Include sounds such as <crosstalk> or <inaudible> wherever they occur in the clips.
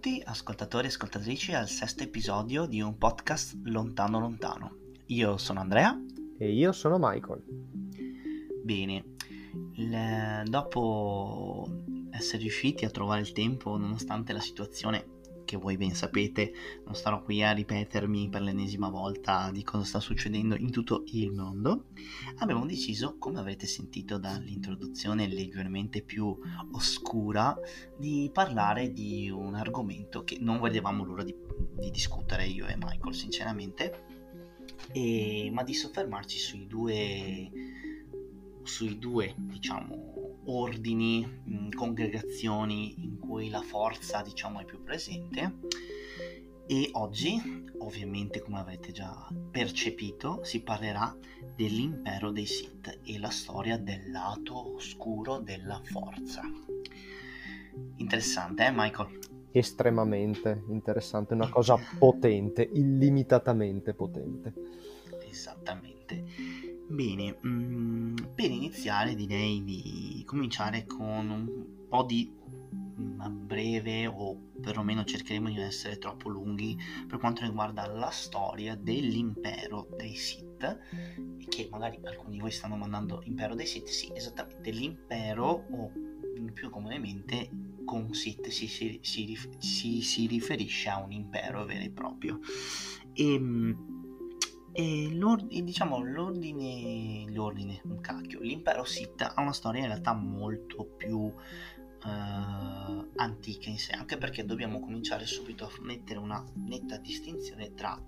Benvenuti ascoltatori e ascoltatrici al sesto episodio di un podcast lontano lontano. Io sono Andrea. E io sono Michael. Bene, il- dopo essere riusciti a trovare il tempo, nonostante la situazione che voi ben sapete, non starò qui a ripetermi per l'ennesima volta di cosa sta succedendo in tutto il mondo, abbiamo deciso, come avrete sentito dall'introduzione leggermente più oscura, di parlare di un argomento che non vedevamo l'ora di, di discutere io e Michael, sinceramente, e- ma di soffermarci sui due, sui due, diciamo, ordini, mh, congregazioni in cui la forza, diciamo, è più presente. E oggi, ovviamente, come avrete già percepito, si parlerà dell'impero dei Sith e la storia del lato oscuro della forza. Interessante, eh, Michael? Estremamente interessante, una cosa potente, illimitatamente potente. Esattamente. Bene, mm, per iniziare direi di cominciare con un po' di una breve o perlomeno cercheremo di non essere troppo lunghi per quanto riguarda la storia dell'impero dei Sith che magari alcuni di voi stanno mandando impero dei Sith sì esattamente l'impero o più comunemente con Sith si, si, si, si- si riferisce a un impero vero e proprio. E, e l'ordine, diciamo l'ordine, l'ordine, un cacchio, l'impero Sith ha una storia in realtà molto più eh, antica in sé, anche perché dobbiamo cominciare subito a mettere una netta distinzione tra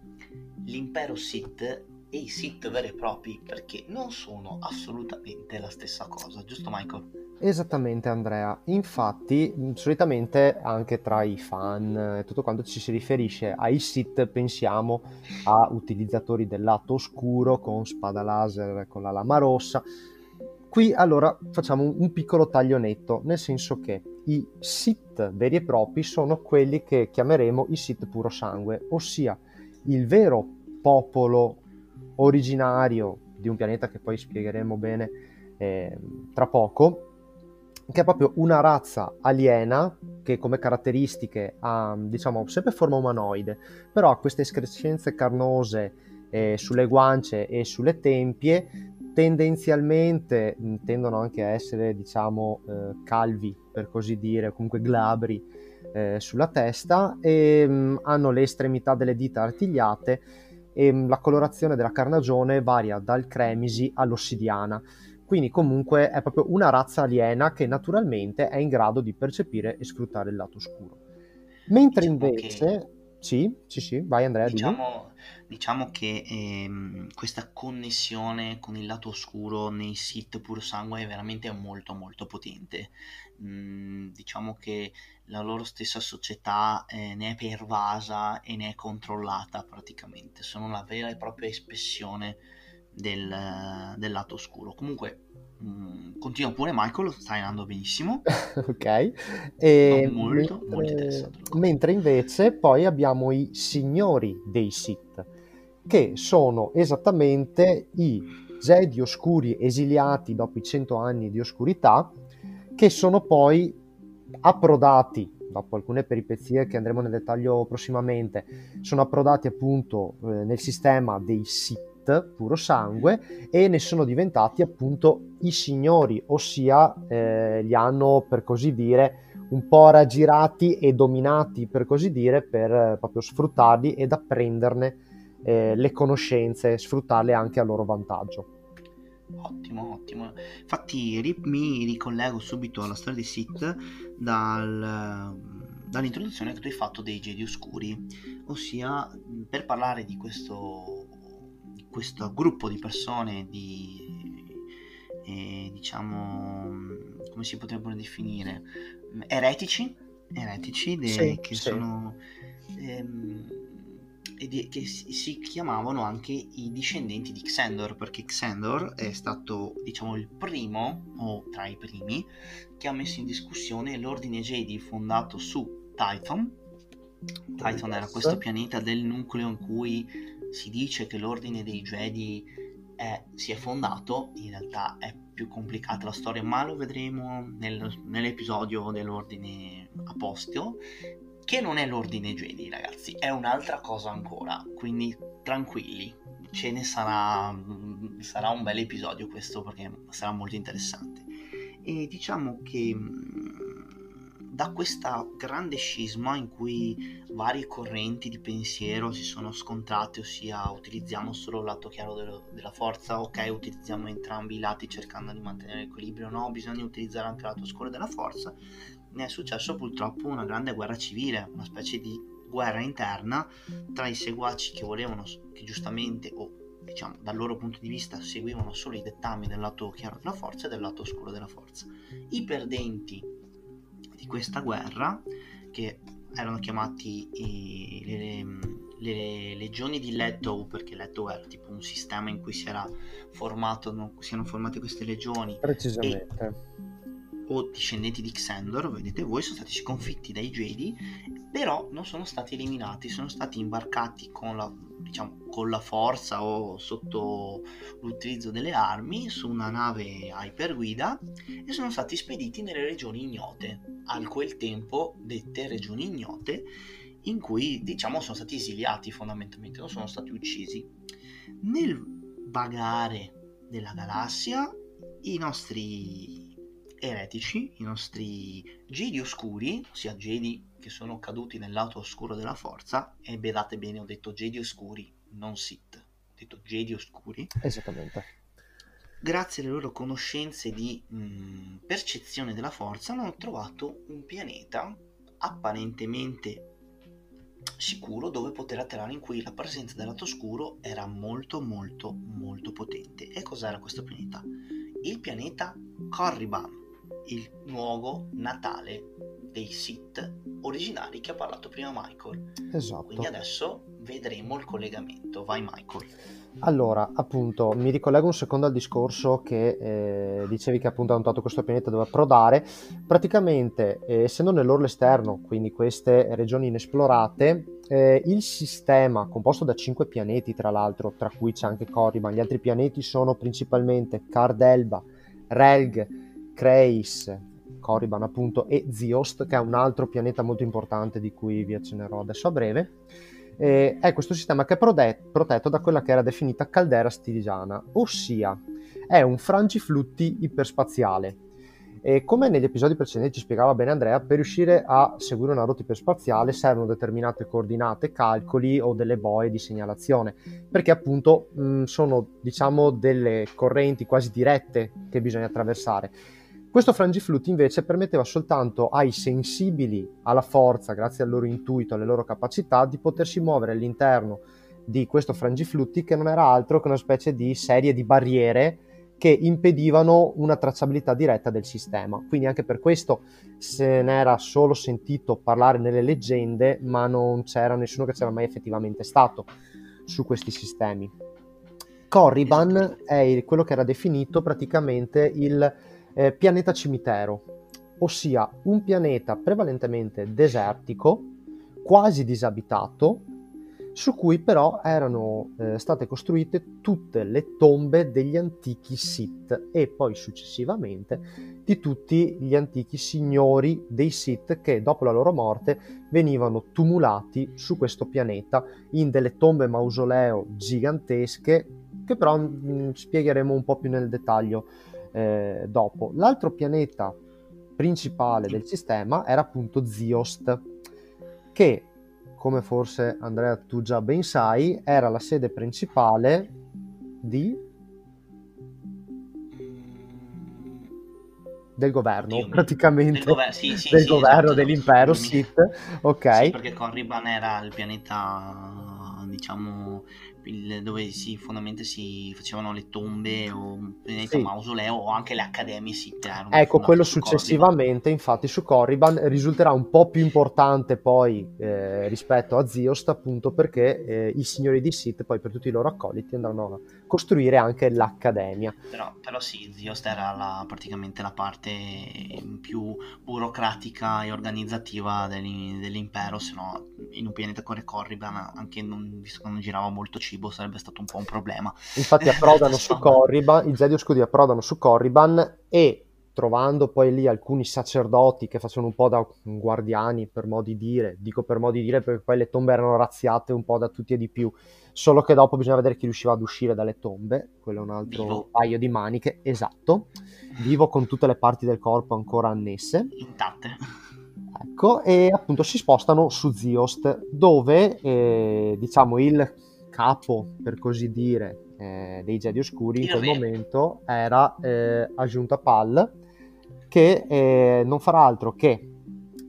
l'impero Sith e i Sith veri e propri, perché non sono assolutamente la stessa cosa, giusto Michael? Esattamente Andrea, infatti mh, solitamente anche tra i fan tutto quanto ci si riferisce ai Sith pensiamo a utilizzatori del lato oscuro con spada laser con la lama rossa. Qui allora facciamo un, un piccolo taglio netto, nel senso che i Sith veri e propri sono quelli che chiameremo i Sith puro sangue, ossia il vero popolo originario di un pianeta che poi spiegheremo bene eh, tra poco, che è proprio una razza aliena che come caratteristiche ha, diciamo, sempre forma umanoide, però ha queste escrescenze carnose eh, sulle guance e sulle tempie, tendenzialmente tendono anche a essere, diciamo, eh, calvi, per così dire, comunque glabri eh, sulla testa e mh, hanno le estremità delle dita artigliate e mh, la colorazione della carnagione varia dal cremisi all'ossidiana. Quindi comunque è proprio una razza aliena che naturalmente è in grado di percepire e sfruttare il lato oscuro. Mentre Diciamo invece... che Sì, sì, sì, vai Andrea. Diciamo, diciamo che ehm, questa connessione con il lato oscuro nei Sith puro sangue è veramente molto molto potente. Mm, diciamo che la loro stessa società eh, ne è pervasa e ne è controllata praticamente. Sono la vera e propria espressione del, del lato oscuro. Comunque, mm, continua pure Michael, stai andando benissimo. <laughs> Ok, e Sono molto, molto mentre, alla cosa. mentre invece poi abbiamo i signori dei Sith, che sono esattamente i Jedi oscuri esiliati dopo i cento anni di oscurità, che sono poi approdati, dopo alcune peripezie che andremo nel dettaglio prossimamente, sono approdati appunto eh, nel sistema dei Sith puro sangue e ne sono diventati appunto i signori, ossia eh, li hanno per così dire un po' raggirati e dominati per così dire per eh, proprio sfruttarli ed apprenderne eh, le conoscenze, sfruttarle anche a loro vantaggio. Ottimo, ottimo. Infatti ri- mi ricollego subito alla storia di Sith dal- dall'introduzione che tu hai fatto dei Jedi Oscuri, ossia per parlare di questo, questo gruppo di persone, di, eh, diciamo, come si potrebbero definire, eretici, eretici de- Sì, che sì. sono... ehm, e che si, chiamavano anche i discendenti di Xandor, perché Xandor è stato, diciamo, il primo, o tra i primi, che ha messo in discussione l'ordine Jedi fondato su Titan. Titan era questo pianeta del nucleo in cui si dice che l'ordine dei Jedi è- si è fondato, in realtà è più complicata la storia, ma lo vedremo nel- nell'episodio dell'ordine apostolo, che non è l'ordine Jedi, ragazzi, è un'altra cosa ancora, quindi tranquilli, ce ne sarà, sarà un bel episodio questo perché sarà molto interessante. E diciamo che da questa grande scisma in cui varie correnti di pensiero si sono scontrate, ossia utilizziamo solo il lato chiaro dello, della forza, ok, utilizziamo entrambi i lati cercando di mantenere l'equilibrio, no, bisogna utilizzare anche il lato oscuro della forza, ne è successo purtroppo una grande guerra civile, una specie di guerra interna tra i seguaci che volevano, che giustamente, o diciamo dal loro punto di vista, seguivano solo i dettami del lato chiaro della forza e del lato oscuro della forza. I perdenti di questa guerra, che erano chiamati i, le, le, legioni di Leto, perché Leto era tipo un sistema in cui si era formato, no, si erano formate queste legioni. Precisamente. E, o discendenti di Xandor, vedete voi, sono stati sconfitti dai Jedi, però non sono stati eliminati, sono stati imbarcati con la, diciamo, con la forza o sotto l'utilizzo delle armi su una nave iperguida e sono stati spediti nelle regioni ignote, al quel tempo dette regioni ignote, in cui diciamo sono stati esiliati fondamentalmente, non sono stati uccisi. Nel vagare della galassia i nostri eretici, i nostri Jedi oscuri, ossia Jedi che sono caduti nel lato oscuro della forza, e bedate bene, ho detto Jedi oscuri, non Sith, ho detto Jedi oscuri. Esattamente. Grazie alle loro conoscenze di mh, percezione della forza hanno trovato un pianeta apparentemente sicuro dove poter atterrare in cui la presenza del lato oscuro era molto molto molto potente. E cos'era questo pianeta? Il pianeta Corriban il luogo natale dei Sith originari che ha parlato prima Michael. Esatto. Quindi adesso vedremo il collegamento. Vai Michael. Allora, appunto, mi ricollego un secondo al discorso che eh, dicevi che appunto hanno notato questo pianeta dove approdare. Praticamente, eh, essendo nell'orlo esterno, quindi queste regioni inesplorate, eh, il sistema, composto da cinque pianeti tra l'altro, tra cui c'è anche Corriban, gli altri pianeti sono principalmente Cardelba, Relg, Kreis, Corriban appunto, e Ziost, che è un altro pianeta molto importante di cui vi accennerò adesso a breve. Eh, è questo sistema che è protetto da quella che era definita caldera stiligiana, ossia è un frangiflutti iperspaziale. E come negli episodi precedenti ci spiegava bene Andrea, per riuscire a seguire una rotta iperspaziale servono determinate coordinate, calcoli o delle boe di segnalazione, perché appunto mh, sono diciamo delle correnti quasi dirette che bisogna attraversare questo frangiflutti invece permetteva soltanto ai sensibili alla forza, grazie al loro intuito, alle loro capacità, di potersi muovere all'interno di questo frangiflutti che non era altro che una specie di serie di barriere che impedivano una tracciabilità diretta del sistema. Quindi anche per questo se ne era solo sentito parlare nelle leggende, ma non c'era nessuno che c'era mai effettivamente stato su questi sistemi. Corriban è quello che era definito praticamente il eh, pianeta cimitero, ossia un pianeta prevalentemente desertico, quasi disabitato, su cui però erano eh, state costruite tutte le tombe degli antichi Sith e poi successivamente di tutti gli antichi signori dei Sith che dopo la loro morte venivano tumulati su questo pianeta in delle tombe mausoleo gigantesche che però mh, mm, spiegheremo un po' più nel dettaglio eh, dopo. L'altro pianeta principale del sistema era appunto Ziost, che, come forse Andrea tu già ben sai, era la sede principale di del governo, Dio praticamente del, gover- sì, sì, del sì, governo esatto, dell'impero Sith, ok? Perché Corriban era il pianeta, diciamo, il, dove si, fondamentalmente si facevano le tombe o un sì. mausoleo o anche le accademie si crearono. Ecco, quello successivamente, Corriban. infatti, su Corriban risulterà un po' più importante poi eh, rispetto a Ziost, appunto perché eh, i signori di Sith poi per tutti i loro accoliti andranno a costruire anche l'accademia. Però, però sì, Ziost era la, praticamente la parte più burocratica e organizzativa dell'impero, se no in un pianeta come Corriban, anche non, visto che non girava molto cibo sarebbe stato un po' un problema. Infatti approdano su Corriban, i Jedi Oscuri approdano su Corriban e trovando poi lì alcuni sacerdoti che facevano un po' da guardiani per modo di dire, dico per modo di dire perché poi le tombe erano razziate un po' da tutti e di più, solo che dopo bisogna vedere chi riusciva ad uscire dalle tombe, quello è un altro vivo. paio di maniche, esatto, vivo con tutte le parti del corpo ancora annesse. Intatte. Ecco, e appunto si spostano su Ziost, dove eh, diciamo il capo, per così dire, eh, dei Jedi Oscuri in quel momento era eh, Ajunta Pal, che eh, non farà altro che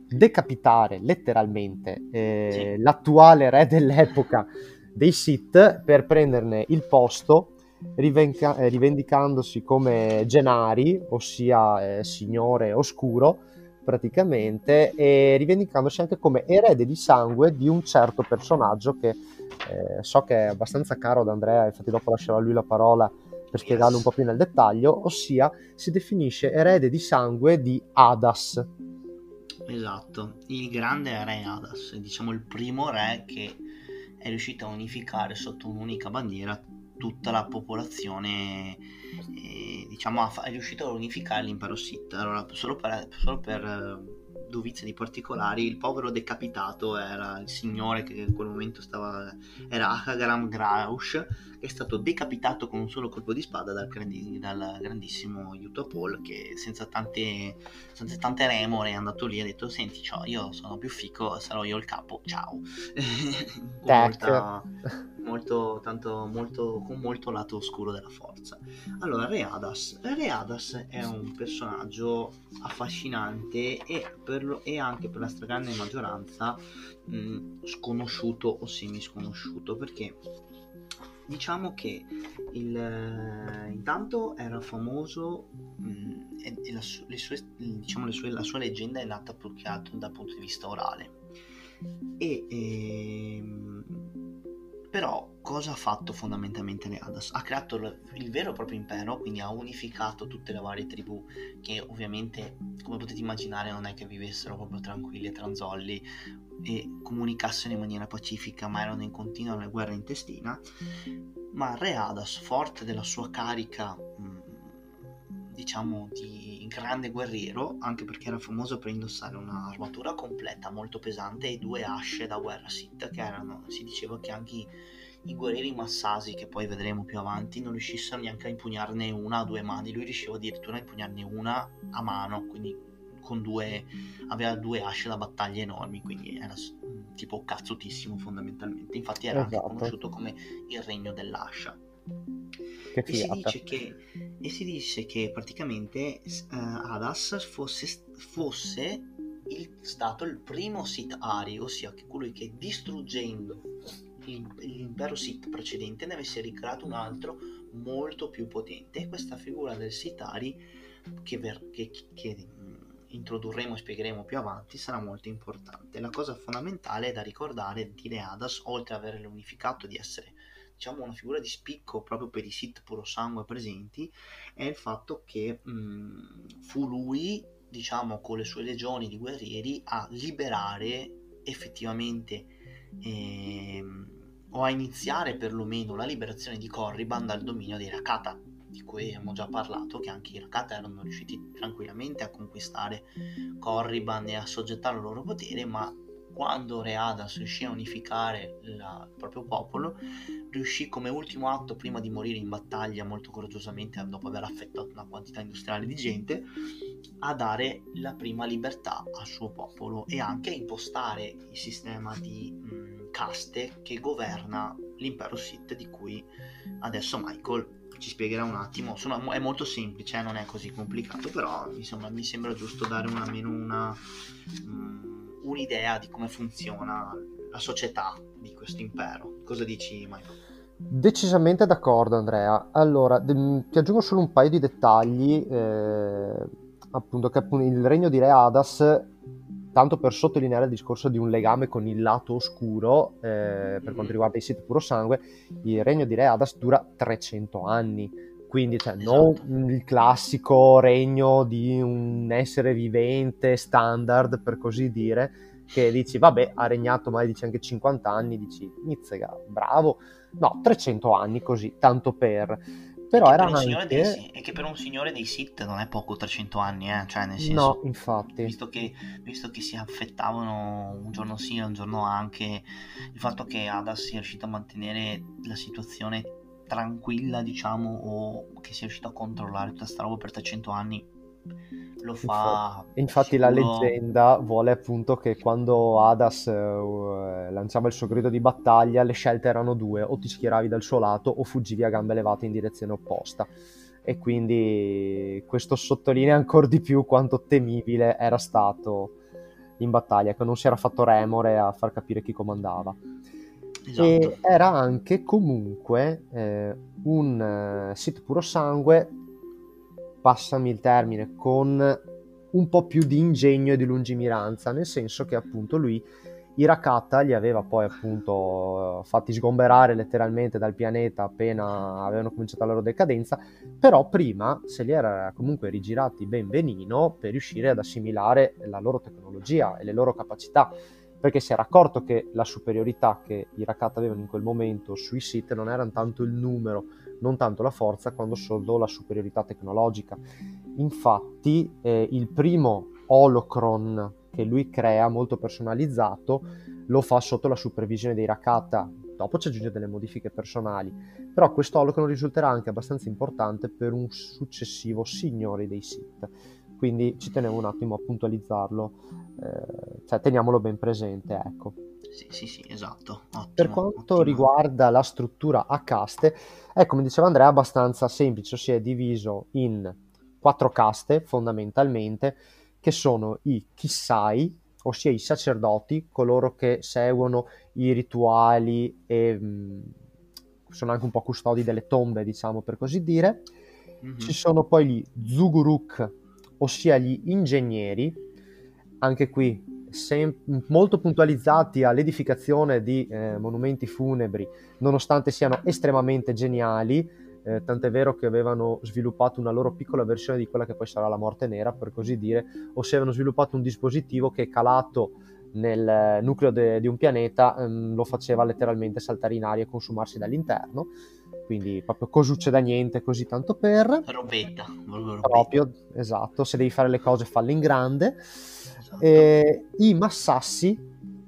decapitare letteralmente eh, sì. l'attuale re dell'epoca dei Sith per prenderne il posto rivenca- eh, rivendicandosi come Genari, ossia eh, signore oscuro praticamente e rivendicandosi anche come erede di sangue di un certo personaggio che eh, so che è abbastanza caro ad Andrea, infatti dopo lascerò a lui la parola per spiegarlo un po' più nel dettaglio, ossia si definisce erede di sangue di Adas. Esatto, il grande re Adas, diciamo il primo re che è riuscito a unificare sotto un'unica bandiera tutta la popolazione, eh, diciamo, è riuscito a unificare l'impero Sith. Allora, solo per, solo per dovizia di particolari, il povero decapitato era il signore che in quel momento stava, era Akagaram Graush, che è stato decapitato con un solo colpo di spada dal, grandi, dal grandissimo Utapol, che senza tante, senza tante remore è andato lì e ha detto, senti, ciao, io sono più fico, sarò io il capo, ciao. <laughs> molta, molto, tanto, molto, con molto lato oscuro della forza. Allora, Readas. Readas è un personaggio affascinante e, lo, e anche per la stragrande maggioranza mh, sconosciuto o semi sconosciuto perché diciamo che il, eh, intanto era famoso mh, e, e la, sue, diciamo, sue, la sua leggenda è nata più che altro dal punto di vista orale e ehm, però cosa ha fatto fondamentalmente Leadas? Ha creato il, vero e proprio impero, quindi ha unificato tutte le varie tribù che ovviamente, come potete immaginare, non è che vivessero proprio tranquilli e tranzolli e comunicassero in maniera pacifica, ma erano in continua guerra intestina. Ma Re Hadas, forte della sua carica, diciamo, di grande guerriero, anche perché era famoso per indossare un'armatura completa molto pesante e due asce da guerra Sith, che erano, si diceva che anche i, i guerrieri massasi, che poi vedremo più avanti, non riuscissero neanche a impugnarne una a due mani, lui riusciva addirittura a impugnarne una a mano, quindi con due aveva due asce da battaglia enormi quindi era tipo cazzutissimo fondamentalmente. Infatti era esatto. anche conosciuto come il regno dell'ascia e si, che, e, si dice che, praticamente uh, Adas fosse, fosse il, stato il primo Sith Ari, ossia che colui che distruggendo il, l'impero Sith precedente ne avesse ricreato un altro molto più potente. E questa figura del Sith Ari che, ver, che, che mm, introdurremo e spiegheremo più avanti sarà molto importante. La cosa fondamentale da ricordare di Leadas, oltre ad averlo unificato, di essere diciamo una figura di spicco proprio per i sit puro sangue presenti è il fatto che mh, fu lui diciamo con le sue legioni di guerrieri a liberare effettivamente ehm, o a iniziare perlomeno la liberazione di Corriban dal dominio dei Rakata di cui abbiamo già parlato, che anche i Rakata erano riusciti tranquillamente a conquistare Corriban e a soggettare il loro potere, ma quando Readas riuscì a unificare la, il proprio popolo, riuscì come ultimo atto, prima di morire in battaglia molto coraggiosamente, dopo aver affettato una quantità industriale di gente, a dare la prima libertà al suo popolo e anche a impostare il sistema di mh, caste che governa l'impero Sith di cui adesso Michael ci spiegherà un attimo. Sono, è molto semplice, eh, non è così complicato, però insomma mi sembra giusto dare un, almeno una... Mh, un'idea di come funziona la società di questo impero. Cosa dici, Michael? Decisamente d'accordo, Andrea. Allora, de- ti aggiungo solo un paio di dettagli. Eh, appunto, che appunto il regno di Re Hadas, tanto per sottolineare il discorso di un legame con il lato oscuro, eh, per quanto mm-hmm. riguarda i Sith puro sangue, il regno di Re Hadas dura 300 anni quindi cioè, esatto. non il classico regno di un essere vivente standard, per così dire, che dici, vabbè, ha regnato mai dici anche 50 anni, dici, Nizzega, bravo. No, 300 anni così, tanto per. Però era per un signore dei, anche... E che per un signore dei Sith non è poco 300 anni, eh? Cioè, nel No, senso, infatti. visto che, visto che si affettavano un giorno sì e un giorno anche, il fatto che Adas sia riuscito a mantenere la situazione tranquilla, diciamo, o che sia riuscito a controllare tutta sta roba per 300 anni, lo fa Infatti la sicuro. leggenda vuole appunto che quando Hadas eh, lanciava il suo grido di battaglia, le scelte erano due, o ti schieravi dal suo lato o fuggivi a gambe levate in direzione opposta. E quindi questo sottolinea ancora di più quanto temibile era stato in battaglia, che non si era fatto remore a far capire chi comandava. Esatto. Era anche comunque eh, un eh, Sith puro sangue, passami il termine, con un po' più di ingegno e di lungimiranza, nel senso che appunto lui i Rakata li aveva poi appunto fatti sgomberare letteralmente dal pianeta appena avevano cominciato la loro decadenza, però prima se li era comunque rigirati ben benino per riuscire ad assimilare la loro tecnologia e le loro capacità, perché si era accorto che la superiorità che i Rakata avevano in quel momento sui Sith non era tanto il numero, non tanto la forza, quanto solo la superiorità tecnologica. Infatti eh, il primo holocron che lui crea, molto personalizzato, lo fa sotto la supervisione dei Rakata. Dopo ci aggiunge delle modifiche personali, però questo holocron risulterà anche abbastanza importante per un successivo signore dei Sith. Quindi ci tenevo un attimo a puntualizzarlo, eh, cioè teniamolo ben presente, ecco. Sì, sì, sì, esatto. Ottimo, Per quanto ottimo. riguarda la struttura a caste, è come diceva Andrea, abbastanza semplice, si è diviso in quattro caste fondamentalmente, che sono i Kissai, ossia i sacerdoti, coloro che seguono i rituali e mh, sono anche un po' custodi delle tombe, diciamo per così dire. Mhm. Ci sono poi gli Zuguruk, ossia gli ingegneri, anche qui sem- molto puntualizzati all'edificazione di eh, monumenti funebri, nonostante siano estremamente geniali, eh, tant'è vero che avevano sviluppato una loro piccola versione di quella che poi sarà la morte nera, per così dire, ossia avevano sviluppato un dispositivo che calato nel nucleo de- di un pianeta ehm, lo faceva letteralmente saltare in aria e consumarsi dall'interno. Quindi proprio cosucce da niente, così tanto per. Robetta, proprio robetta. Proprio, esatto, se devi fare le cose falle in grande. Esatto. E I massassi,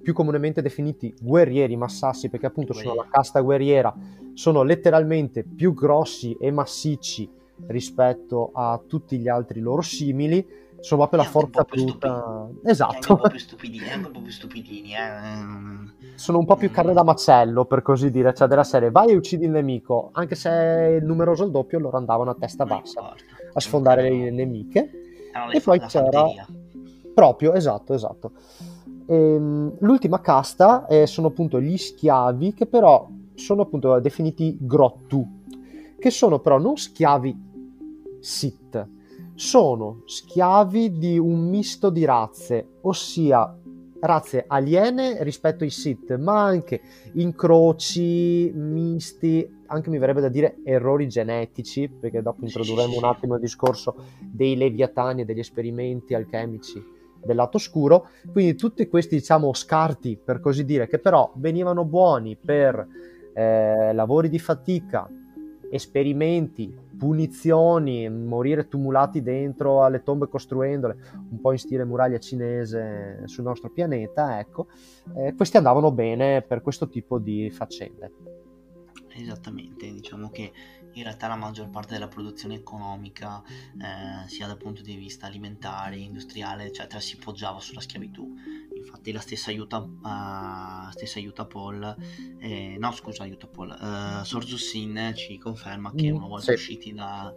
più comunemente definiti guerrieri massassi, perché appunto sono la Guerrieri. casta guerriera, sono letteralmente più grossi e massicci rispetto a tutti gli altri loro simili. Sono proprio E la forza bruta. E anche un Esatto, po' più stupidini, anche un po' più stupidini, eh. <laughs> sono un po' più carne da macello, per così dire, cioè della serie vai e uccidi il nemico, anche se è numeroso il doppio, loro andavano a testa bassa a sfondare le nemiche. E poi c'era proprio, esatto, esatto. Ehm, l'ultima casta eh, sono appunto gli schiavi che però sono appunto definiti grottu, che sono però non schiavi Sith, sono schiavi di un misto di razze, ossia razze aliene rispetto ai Sith, ma anche incroci, misti, anche mi verrebbe da dire errori genetici, perché dopo introdurremo un attimo il discorso dei leviatani e degli esperimenti alchemici del lato oscuro. Quindi tutti questi, diciamo, scarti, per così dire, che però venivano buoni per eh, lavori di fatica, esperimenti, punizioni, morire tumulati dentro alle tombe costruendole, un po' in stile muraglia cinese sul nostro pianeta, ecco, eh, questi andavano bene per questo tipo di faccende. Esattamente, diciamo che in realtà la maggior parte della produzione economica, eh, sia dal punto di vista alimentare, industriale, eccetera, si poggiava sulla schiavitù. Infatti la stessa aiuta, uh, stessa aiuta Paul, eh, no scusa, aiuta Paul, uh, Sorzusin ci conferma che una volta sì. usciti da,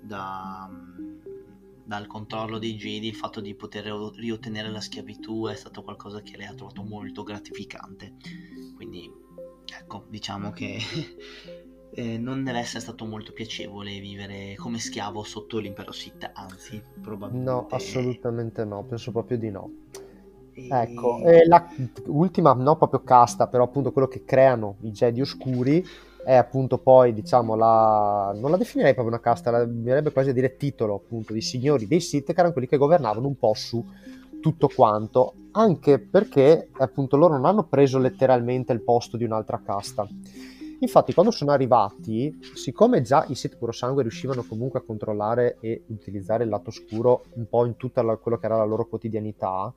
da, dal controllo dei Jedi, il fatto di poter riottenere la schiavitù è stato qualcosa che lei ha trovato molto gratificante. Quindi ecco, diciamo che <laughs> eh, non deve essere stato molto piacevole vivere come schiavo sotto l'impero Sith, anzi, probabilmente. No, assolutamente no, penso proprio di no. Ecco, e la ultima, no proprio casta, però appunto quello che creano i Jedi oscuri è appunto poi, diciamo, la... non la definirei proprio una casta, la... mi verrebbe quasi a dire titolo appunto di signori dei Sith, che erano quelli che governavano un po' su tutto quanto, anche perché appunto loro non hanno preso letteralmente il posto di un'altra casta. Infatti, quando sono arrivati, siccome già i Sith Puro Sangue riuscivano comunque a controllare e utilizzare il lato oscuro un po' in tutta la, quello che era la loro quotidianità,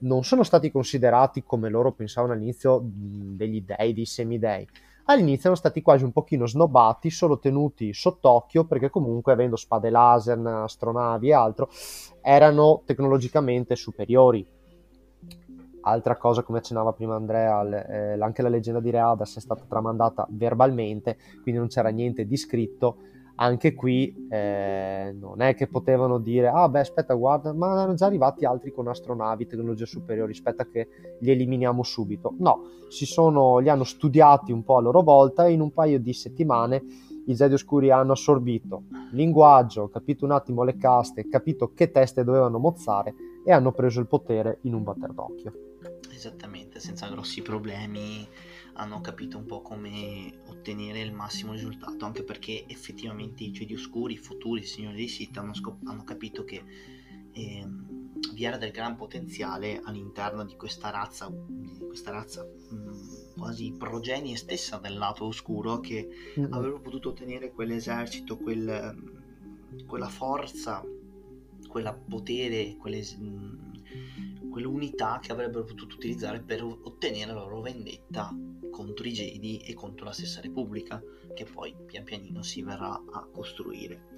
non sono stati considerati come loro pensavano all'inizio degli dei, dei semidei. All'inizio erano stati quasi un pochino snobbati, solo tenuti sott'occhio perché comunque avendo spade laser, astronavi e altro, erano tecnologicamente superiori altra cosa come accennava prima Andrea, eh, anche la leggenda di Readas è stata tramandata verbalmente, quindi non c'era niente di scritto. Anche qui eh, non è che potevano dire, ah beh aspetta guarda, ma erano già arrivati altri con astronavi, tecnologie superiori, aspetta che li eliminiamo subito. No, si sono, li hanno studiati un po' a loro volta e in un paio di settimane i Jedi Oscuri hanno assorbito linguaggio, capito un attimo le caste, capito che teste dovevano mozzare e hanno preso il potere in un batter d'occhio esattamente, senza grossi problemi hanno capito un po' come ottenere il massimo risultato, anche perché effettivamente i Jedi Oscuri, i futuri signori dei Sith, hanno, scop- hanno capito che eh, vi era del gran potenziale all'interno di questa razza, di questa razza mh, mm, quasi progenie stessa del lato oscuro, che mm-hmm. avrebbero potuto ottenere quell'esercito, quel, quella forza, quel potere, quelle, mh, mm, quell'unità che avrebbero potuto utilizzare per ottenere la loro vendetta contro i Jedi e contro la stessa Repubblica, che poi pian pianino si verrà a costruire.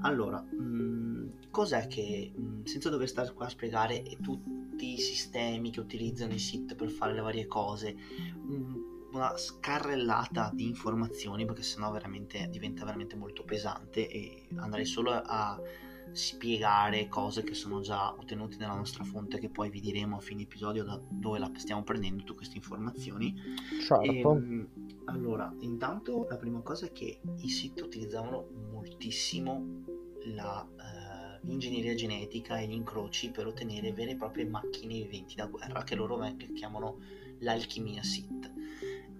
Allora, mh, mm, cos'è che, mh, mm, senza dover stare qua a spiegare tutti i sistemi che utilizzano i Sith per fare le varie cose, mh, una scarrellata di informazioni, perché sennò veramente diventa veramente molto pesante e andrei solo a spiegare cose che sono già ottenute nella nostra fonte che poi vi diremo a fine episodio da dove la stiamo prendendo tutte queste informazioni certo. e, ehm, allora intanto la prima cosa è che i siti utilizzavano moltissimo la, uh, l'ingegneria genetica e gli incroci per ottenere vere e proprie macchine viventi da guerra che loro chiamano l'alchimia Sith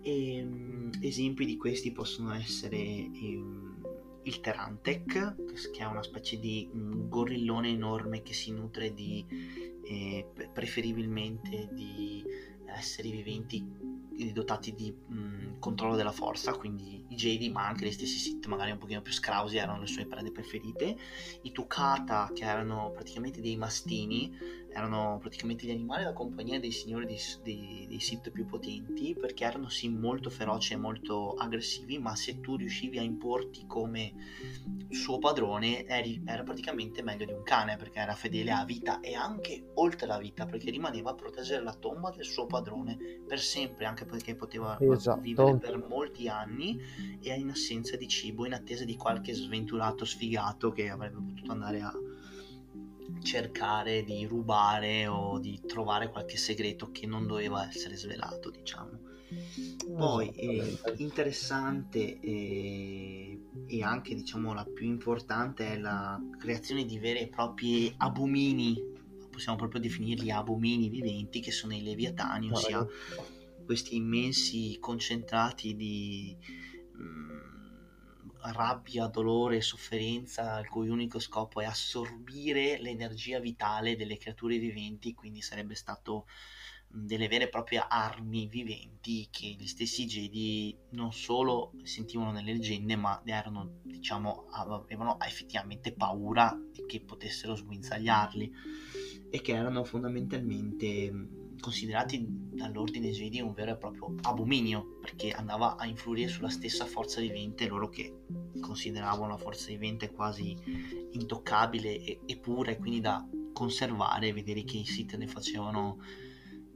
e, um, esempi di questi possono essere um, il Terantec, che è una specie di gorillone enorme che si nutre di eh, preferibilmente di esseri viventi dotati di mh, controllo della forza, quindi i Jedi, ma anche gli stessi Sith, magari un pochino più scrausi, erano le sue prede preferite. I Tukata, che erano praticamente dei mastini, erano praticamente gli animali da compagnia dei signori dei, dei, dei Sith più potenti, perché erano sì molto feroci e molto aggressivi, ma se tu riuscivi a importi come suo padrone, eri, era praticamente meglio di un cane, perché era fedele a vita e anche oltre la vita, perché rimaneva a proteggere la tomba del suo padrone per sempre, anche perché poteva esatto. vivere per molti anni e in assenza di cibo, in attesa di qualche sventurato sfigato che avrebbe potuto andare a cercare di rubare o di trovare qualche segreto che non doveva essere svelato, diciamo. Poi eh, interessante e, e, anche diciamo la più importante è la creazione di veri e propri abomini, possiamo proprio definirli abomini viventi, che sono i leviatani, ossia questi immensi concentrati di mh, mm, rabbia, dolore e sofferenza, il cui unico scopo è assorbire l'energia vitale delle creature viventi, quindi sarebbe stato delle vere e proprie armi viventi che gli stessi Jedi non solo sentivano nelle leggende, ma erano, diciamo, avevano effettivamente paura che potessero sguinzagliarli e che erano fondamentalmente considerati dall'ordine Jedi un vero e proprio abominio perché andava a influire sulla stessa forza vivente loro che consideravano la forza vivente quasi intoccabile e, e pura e quindi da conservare vedere che i Sith ne facevano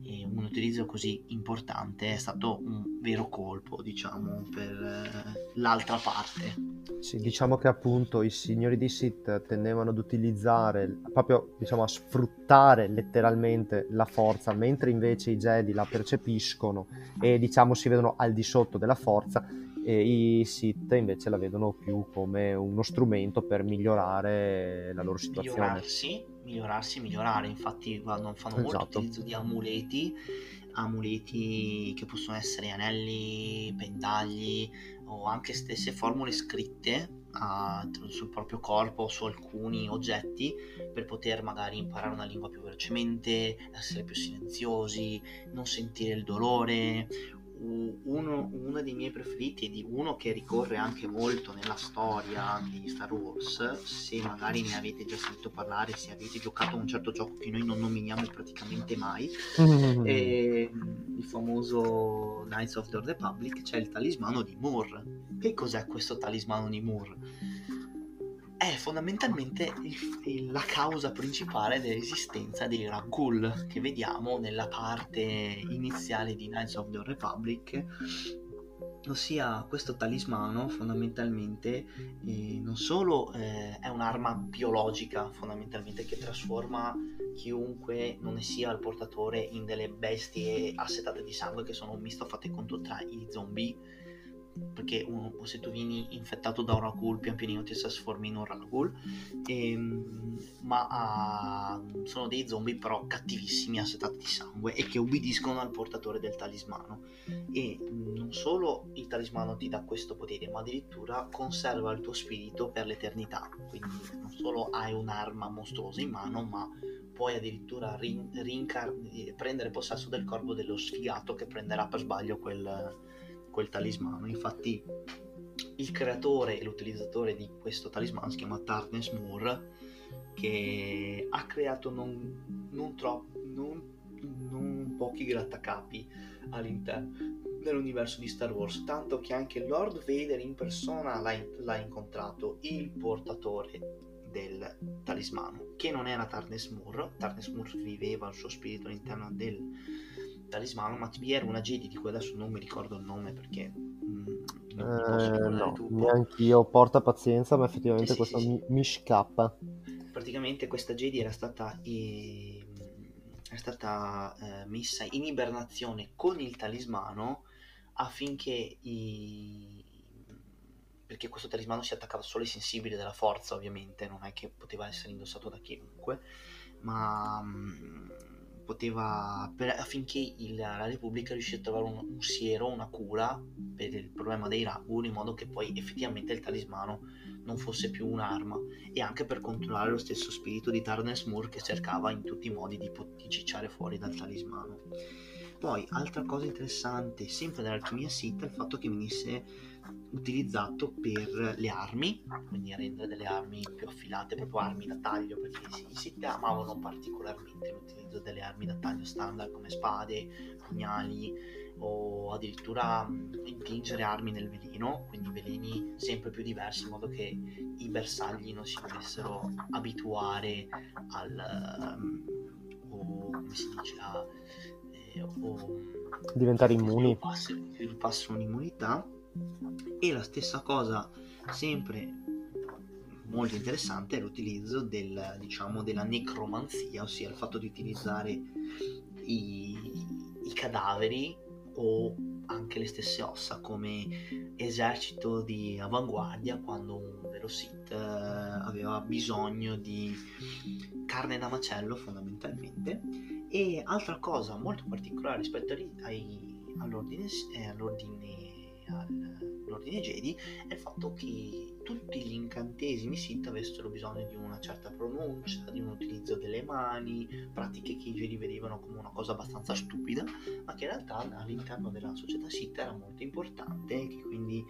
e un utilizzo così importante è stato un vero colpo, diciamo, per eh, l'altra parte. Sì, diciamo che appunto i signori di Sith tendevano ad utilizzare, proprio diciamo a sfruttare letteralmente la forza, mentre invece i Jedi la percepiscono e diciamo si vedono al di sotto della forza e i Sith invece la vedono più come uno strumento per migliorare la loro situazione. Migliorarsi, migliorarsi, migliorare. Infatti fanno, fanno esatto. molto utilizzo di amuleti, amuleti che possono essere anelli, pendagli o anche stesse formule scritte uh, sul proprio corpo o su alcuni oggetti per poter magari imparare una lingua più velocemente, essere più silenziosi, non sentire il dolore uno, uno, dei miei preferiti e di uno che ricorre anche molto nella storia di Star Wars, se magari ne avete già sentito parlare, se avete giocato a un certo gioco che noi non nominiamo praticamente mai, mm-hmm. e, il famoso Knights of the Republic, c'è il talismano di Moore. Che cos'è questo talismano di Moore? È fondamentalmente il, la causa principale dell'esistenza dei Raghul che vediamo nella parte iniziale di Knights of the Republic ossia questo talismano fondamentalmente eh, non solo eh, è un'arma biologica fondamentalmente che trasforma chiunque non ne sia il portatore in delle bestie assetate di sangue che sono un misto fate conto tra i zombie perché uno, se tu vieni infettato da un Ragul pian pianino ti trasformi in un Ragul e, ehm, ma uh, sono dei zombie però cattivissimi assetati di sangue e che ubbidiscono al portatore del talismano. E non solo il talismano ti dà questo potere ma addirittura conserva il tuo spirito per l'eternità. Quindi non solo hai un'arma mostruosa in mano ma puoi addirittura rin- rincar- prendere possesso del corpo dello sfigato che prenderà per sbaglio quel quel talismano. Infatti il creatore e l'utilizzatore di questo talismano si chiama Tartness Moore che ha creato non, non, troppo, non, non pochi grattacapi all'interno dell'universo di Star Wars, tanto che anche Lord Vader in persona l'ha, l'ha incontrato, il portatore del talismano, che non era Tarnes Moore, Tarnes Moore viveva il suo spirito all'interno del talismano, ma vi era una Jedi di cui adesso non mi ricordo il nome perché mm, eh, no, neanche io porta pazienza, ma effettivamente sì, questo sì, mi, mi, scappa. Praticamente questa Jedi era stata, eh, era stata eh, messa in ibernazione con il talismano affinché i... perché questo talismano si attaccava solo ai sensibili della forza, ovviamente, non è che poteva essere indossato da chiunque, ma mm, poteva, per, affinché il, la Repubblica riuscisse a trovare un, un, siero, una cura per il problema dei Ragun, in modo che poi effettivamente il talismano non fosse più un'arma, e anche per controllare lo stesso spirito di Tarnes Moore che cercava in tutti i modi di, di cicciare fuori dal talismano. Poi, altra cosa interessante, sempre dell'alchimia Sith, è il fatto che venisse utilizzato per le armi, quindi a rendere delle armi più affilate, proprio armi da taglio, perché i Sith amavano particolarmente l'utilizzo delle armi da taglio standard come spade, pugnali o addirittura impingere armi nel veleno, quindi veleni sempre più diversi in modo che i bersagli non si dovessero abituare al... Um, o come si dice a o diventare immuni. sviluppassero un'immunità e la stessa cosa sempre molto interessante è l'utilizzo del, diciamo, della necromanzia ossia il fatto di utilizzare i, i cadaveri o anche le stesse ossa come esercito di avanguardia quando un vero Sith eh, aveva bisogno di carne da macello fondamentalmente. E altra cosa molto particolare rispetto ai, all'ordine, eh, all'ordine, all'ordine Jedi è il fatto che tutti gli incantesimi Sith avessero bisogno di una certa pronuncia, di un utilizzo delle mani, pratiche che i Jedi vedevano come una cosa abbastanza stupida, ma che in realtà all'interno della società Sith era molto importante e che quindi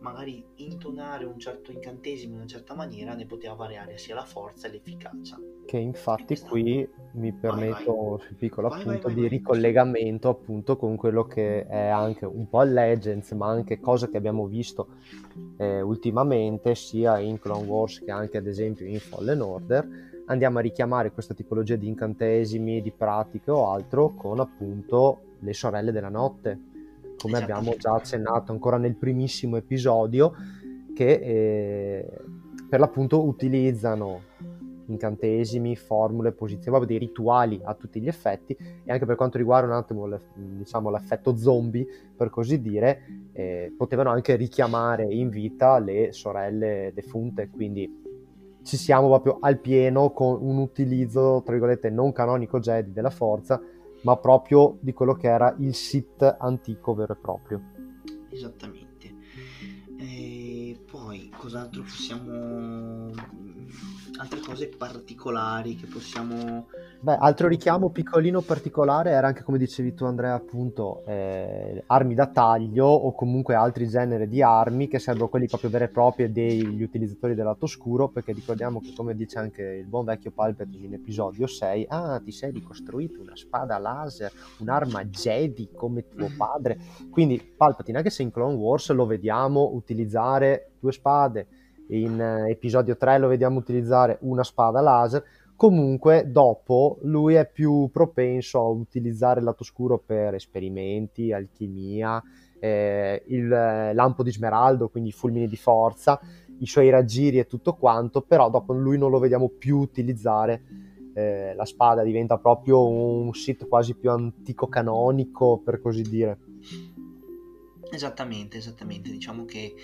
magari intonare un certo incantesimo in una certa maniera ne poteva variare sia la forza e l'efficacia. Che infatti qui mi permetto un piccolo appunto di ricollegamento appunto con quello che è anche un po' Legends, ma anche cose che abbiamo visto eh, ultimamente sia in Clone Wars che anche ad esempio in Fallen Order. Andiamo a richiamare questa tipologia di incantesimi, di pratiche o altro con appunto le sorelle della notte, come abbiamo già accennato ancora nel primissimo episodio, che eh, per l'appunto utilizzano incantesimi, formule, posizioni, dei rituali a tutti gli effetti e anche per quanto riguarda un attimo diciamo, l'effetto zombie, per così dire, eh, potevano anche richiamare in vita le sorelle defunte, quindi ci siamo proprio al pieno con un utilizzo, tra virgolette, non canonico Jedi della forza, ma proprio di quello che era il Sith antico vero e proprio. Esattamente. E poi cos'altro possiamo altre cose particolari che possiamo Beh, altro richiamo piccolino particolare era anche, come dicevi tu Andrea, appunto, eh, armi da taglio o comunque altri generi di armi che sarebbero quelli proprio veri e propri degli utilizzatori del lato oscuro, perché ricordiamo che, come dice anche il buon vecchio Palpatine in episodio 6, ah, ti sei ricostruito una spada laser, un'arma Jedi come tuo padre. Quindi Palpatine, anche se in Clone Wars lo vediamo utilizzare due spade, in eh, episodio 3 lo vediamo utilizzare una spada laser, comunque dopo lui è più propenso a utilizzare il lato scuro per esperimenti, alchimia, eh, il eh, lampo di smeraldo, quindi fulmini di forza, i suoi raggiri e tutto quanto, però dopo lui non lo vediamo più utilizzare. Eh, la spada, diventa proprio un sit quasi più antico canonico, per così dire. Esattamente, esattamente, diciamo che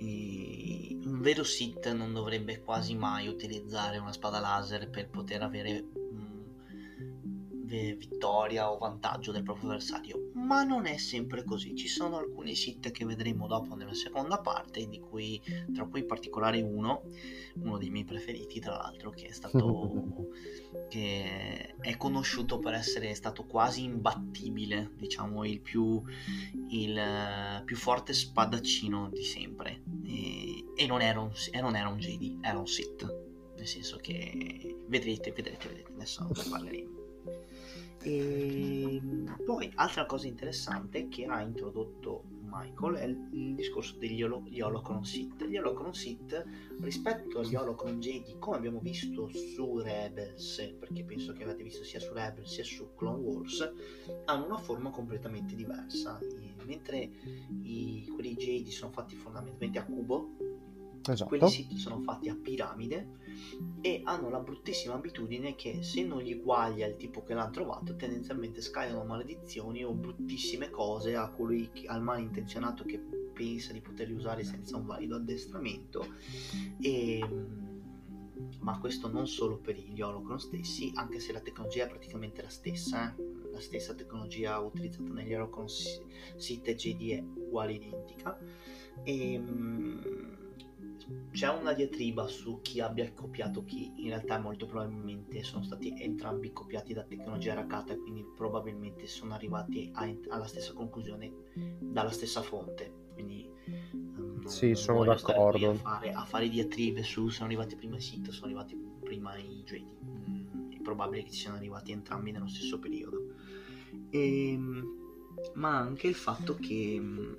un vero Sith non dovrebbe quasi mai utilizzare una spada laser per poter avere vittoria o vantaggio del proprio avversario, ma non è sempre così. Ci sono alcuni sit che vedremo dopo nella seconda parte, di cui, tra cui in particolare uno, uno dei miei preferiti tra l'altro, che è stato <laughs> che è conosciuto per essere stato quasi imbattibile, diciamo il più, il più forte spadaccino di sempre. E, e non, era un, e non era un Jedi, era un Sith. Nel senso che vedrete, vedrete, vedrete, adesso ne parleremo. E ehm, poi, altra cosa interessante che ha introdotto Michael è il, discorso degli Holo- Holocron Sith. Gli Holocron Sith, rispetto agli Holocron Jedi, come abbiamo visto su Rebels, perché penso che avete visto sia su Rebels sia su Clone Wars, hanno una forma completamente diversa. E, mentre i, quelli Jedi sono fatti fondamentalmente a cubo, esatto. quelli Sith sono fatti a piramide e hanno la bruttissima abitudine che se non gli uguagli al tipo che l'ha trovato tendenzialmente scagliano maledizioni o bruttissime cose a colui al malintenzionato che pensa di poterli usare senza un valido addestramento e, ma questo non solo per gli Holocron stessi anche se la tecnologia è praticamente la stessa eh? la stessa tecnologia utilizzata negli Holocron Sith e JD è uguale identica e c'è una diatriba su chi abbia copiato chi, in realtà molto probabilmente sono stati entrambi copiati da tecnologia Rakata e quindi probabilmente sono arrivati a, alla stessa conclusione dalla stessa fonte. Quindi um, sì, sono d'accordo. A fare, a fare, diatribe su sono arrivati prima i Sith, sono arrivati prima i Jedi. Mm, è probabile che ci siano arrivati entrambi nello stesso periodo. E, ehm, ma anche il fatto che mm,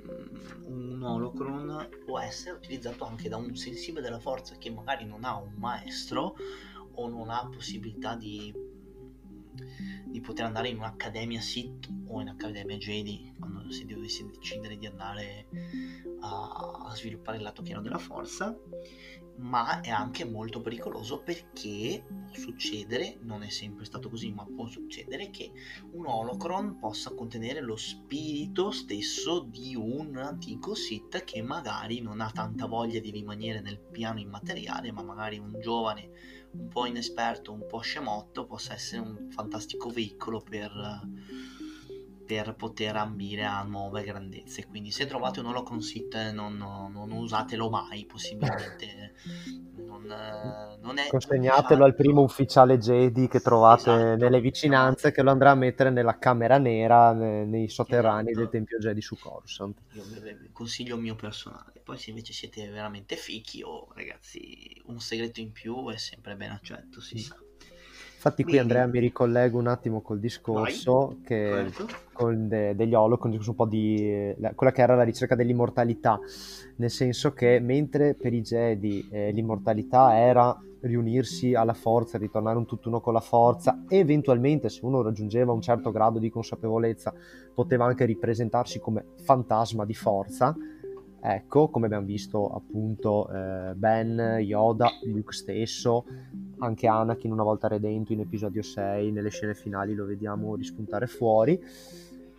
un holocron può essere utilizzato anche da un sensibile della forza che magari non ha un maestro o non ha possibilità di, di poter andare in un'accademia Sith o in un'accademia Jedi quando si dovesse decidere di andare a, a sviluppare il lato pieno della forza ma è anche molto pericoloso perché può succedere, non è sempre stato così, ma può succedere che un holocron possa contenere lo spirito stesso di un antico Sith che magari non ha tanta voglia di rimanere nel piano immateriale, ma magari un giovane un po' inesperto, un po' scemotto possa essere un fantastico veicolo per per poter ambire a nuove grandezze. Quindi se trovate un Holocron Sith non, non, non usatelo mai, possibilmente. <laughs> non, non è, Consegnatelo al primo ufficiale Jedi che trovate esatto, nelle vicinanze esatto. che lo andrà a mettere nella camera nera nei, nei sotterranei esatto. del Tempio Jedi su Coruscant. Io consiglio mio personale. Poi se invece siete veramente fichi o oh, ragazzi un segreto in più è sempre ben accetto, si mm. sa. Infatti qui Andrea mi ricollego un attimo col discorso Vai. che certo. con de, degli Holo, con un po' di la, quella che era la ricerca dell'immortalità, nel senso che mentre per i Jedi eh, l'immortalità era riunirsi alla forza, ritornare un tutt'uno con la forza, e eventualmente se uno raggiungeva un certo grado di consapevolezza poteva anche ripresentarsi come fantasma di forza, Ecco, come abbiamo visto appunto eh, Ben, Yoda, Luke stesso, anche Anakin una volta redento in episodio 6, nelle scene finali lo vediamo rispuntare fuori.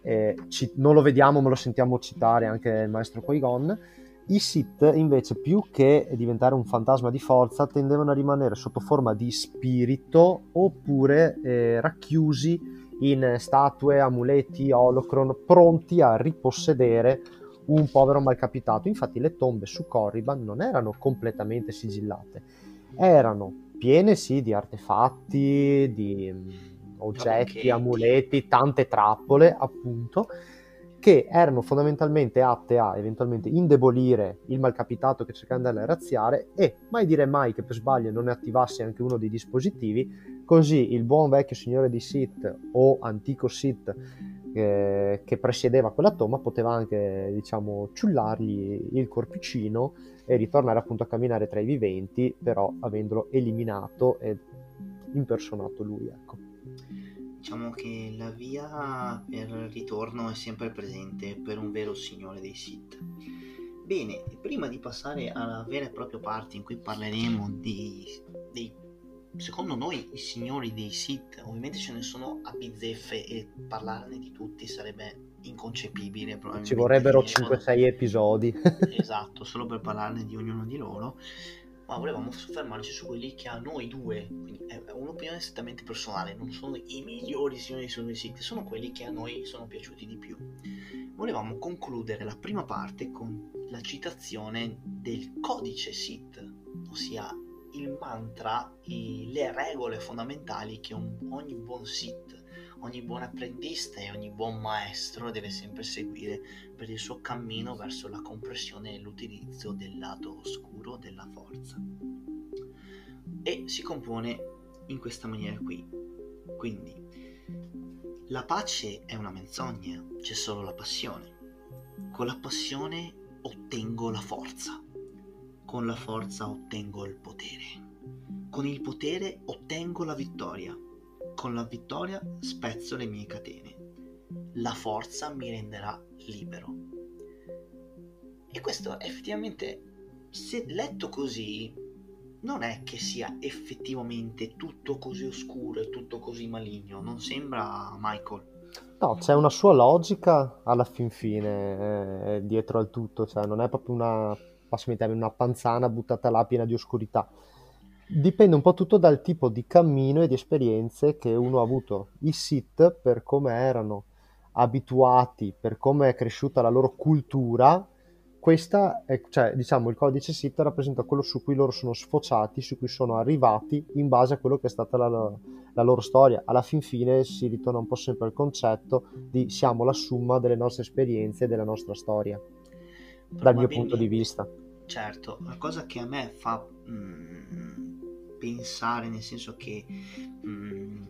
Eh, ci, non lo vediamo ma lo sentiamo citare anche il maestro Qui-Gon. I Sith invece più che diventare un fantasma di forza tendevano a rimanere sotto forma di spirito oppure eh, racchiusi in statue, amuleti, holocron pronti a ripossedere un povero malcapitato. Infatti le tombe su Corriban non erano completamente sigillate, erano piene sì di artefatti, di, oggetti, Ok. amuleti, tante trappole, appunto, che erano fondamentalmente atte a eventualmente indebolire il malcapitato che cercava di andarle a razziare e mai dire mai che per sbaglio non ne attivasse anche uno dei dispositivi, così il buon vecchio signore di Sith o antico Sith che presiedeva quella tomba poteva anche, diciamo, ciullargli il corpicino e ritornare appunto a camminare tra i viventi, però avendolo eliminato e impersonato lui, ecco. Diciamo che la via per il ritorno è sempre presente per un vero signore dei Sith. Bene, prima di passare alla vera e propria parte in cui parleremo di, dei, secondo noi, i signori dei Sith, ovviamente ce ne sono a bizzeffe e parlarne di tutti sarebbe inconcepibile. Ci vorrebbero finiremo- 5-6 episodi. <laughs> esatto, solo per parlarne di ognuno di loro. Ma volevamo soffermarci su quelli che a noi due, quindi è un'opinione strettamente personale, non sono i migliori signori dei Sith, sono quelli che a noi sono piaciuti di più. Volevamo concludere la prima parte con la citazione del codice Sith, ossia il mantra, i- le regole fondamentali che un- ogni buon Sith, ogni buon apprendista e ogni buon maestro deve sempre seguire per il suo cammino verso la compressione e l'utilizzo del lato oscuro della forza. E si compone in questa maniera qui. Quindi, la pace è una menzogna, c'è solo la passione. Con la passione ottengo la forza. Con la forza ottengo il potere. Con il potere ottengo la vittoria. Con la vittoria spezzo le mie catene. La forza mi renderà libero. E questo effettivamente, se letto così, non è che sia effettivamente tutto così oscuro e tutto così maligno. Non sembra Michael. No, c'è una sua logica alla fin fine eh, dietro al tutto, cioè non è proprio una, passami termine, una panzana buttata là piena di oscurità. Dipende un po' tutto dal tipo di cammino e di esperienze che uno ha avuto. I Sith, per come erano abituati, per come è cresciuta la loro cultura, questa è, cioè, diciamo, il codice Sith rappresenta quello su cui loro sono sfociati, su cui sono arrivati in base a quello che è stata la, la loro storia. Alla fin fine si ritorna un po' sempre al concetto di siamo la summa delle nostre esperienze e della nostra storia, dal mio punto di vista. Certo, la cosa che a me fa mm, pensare, nel senso che mm,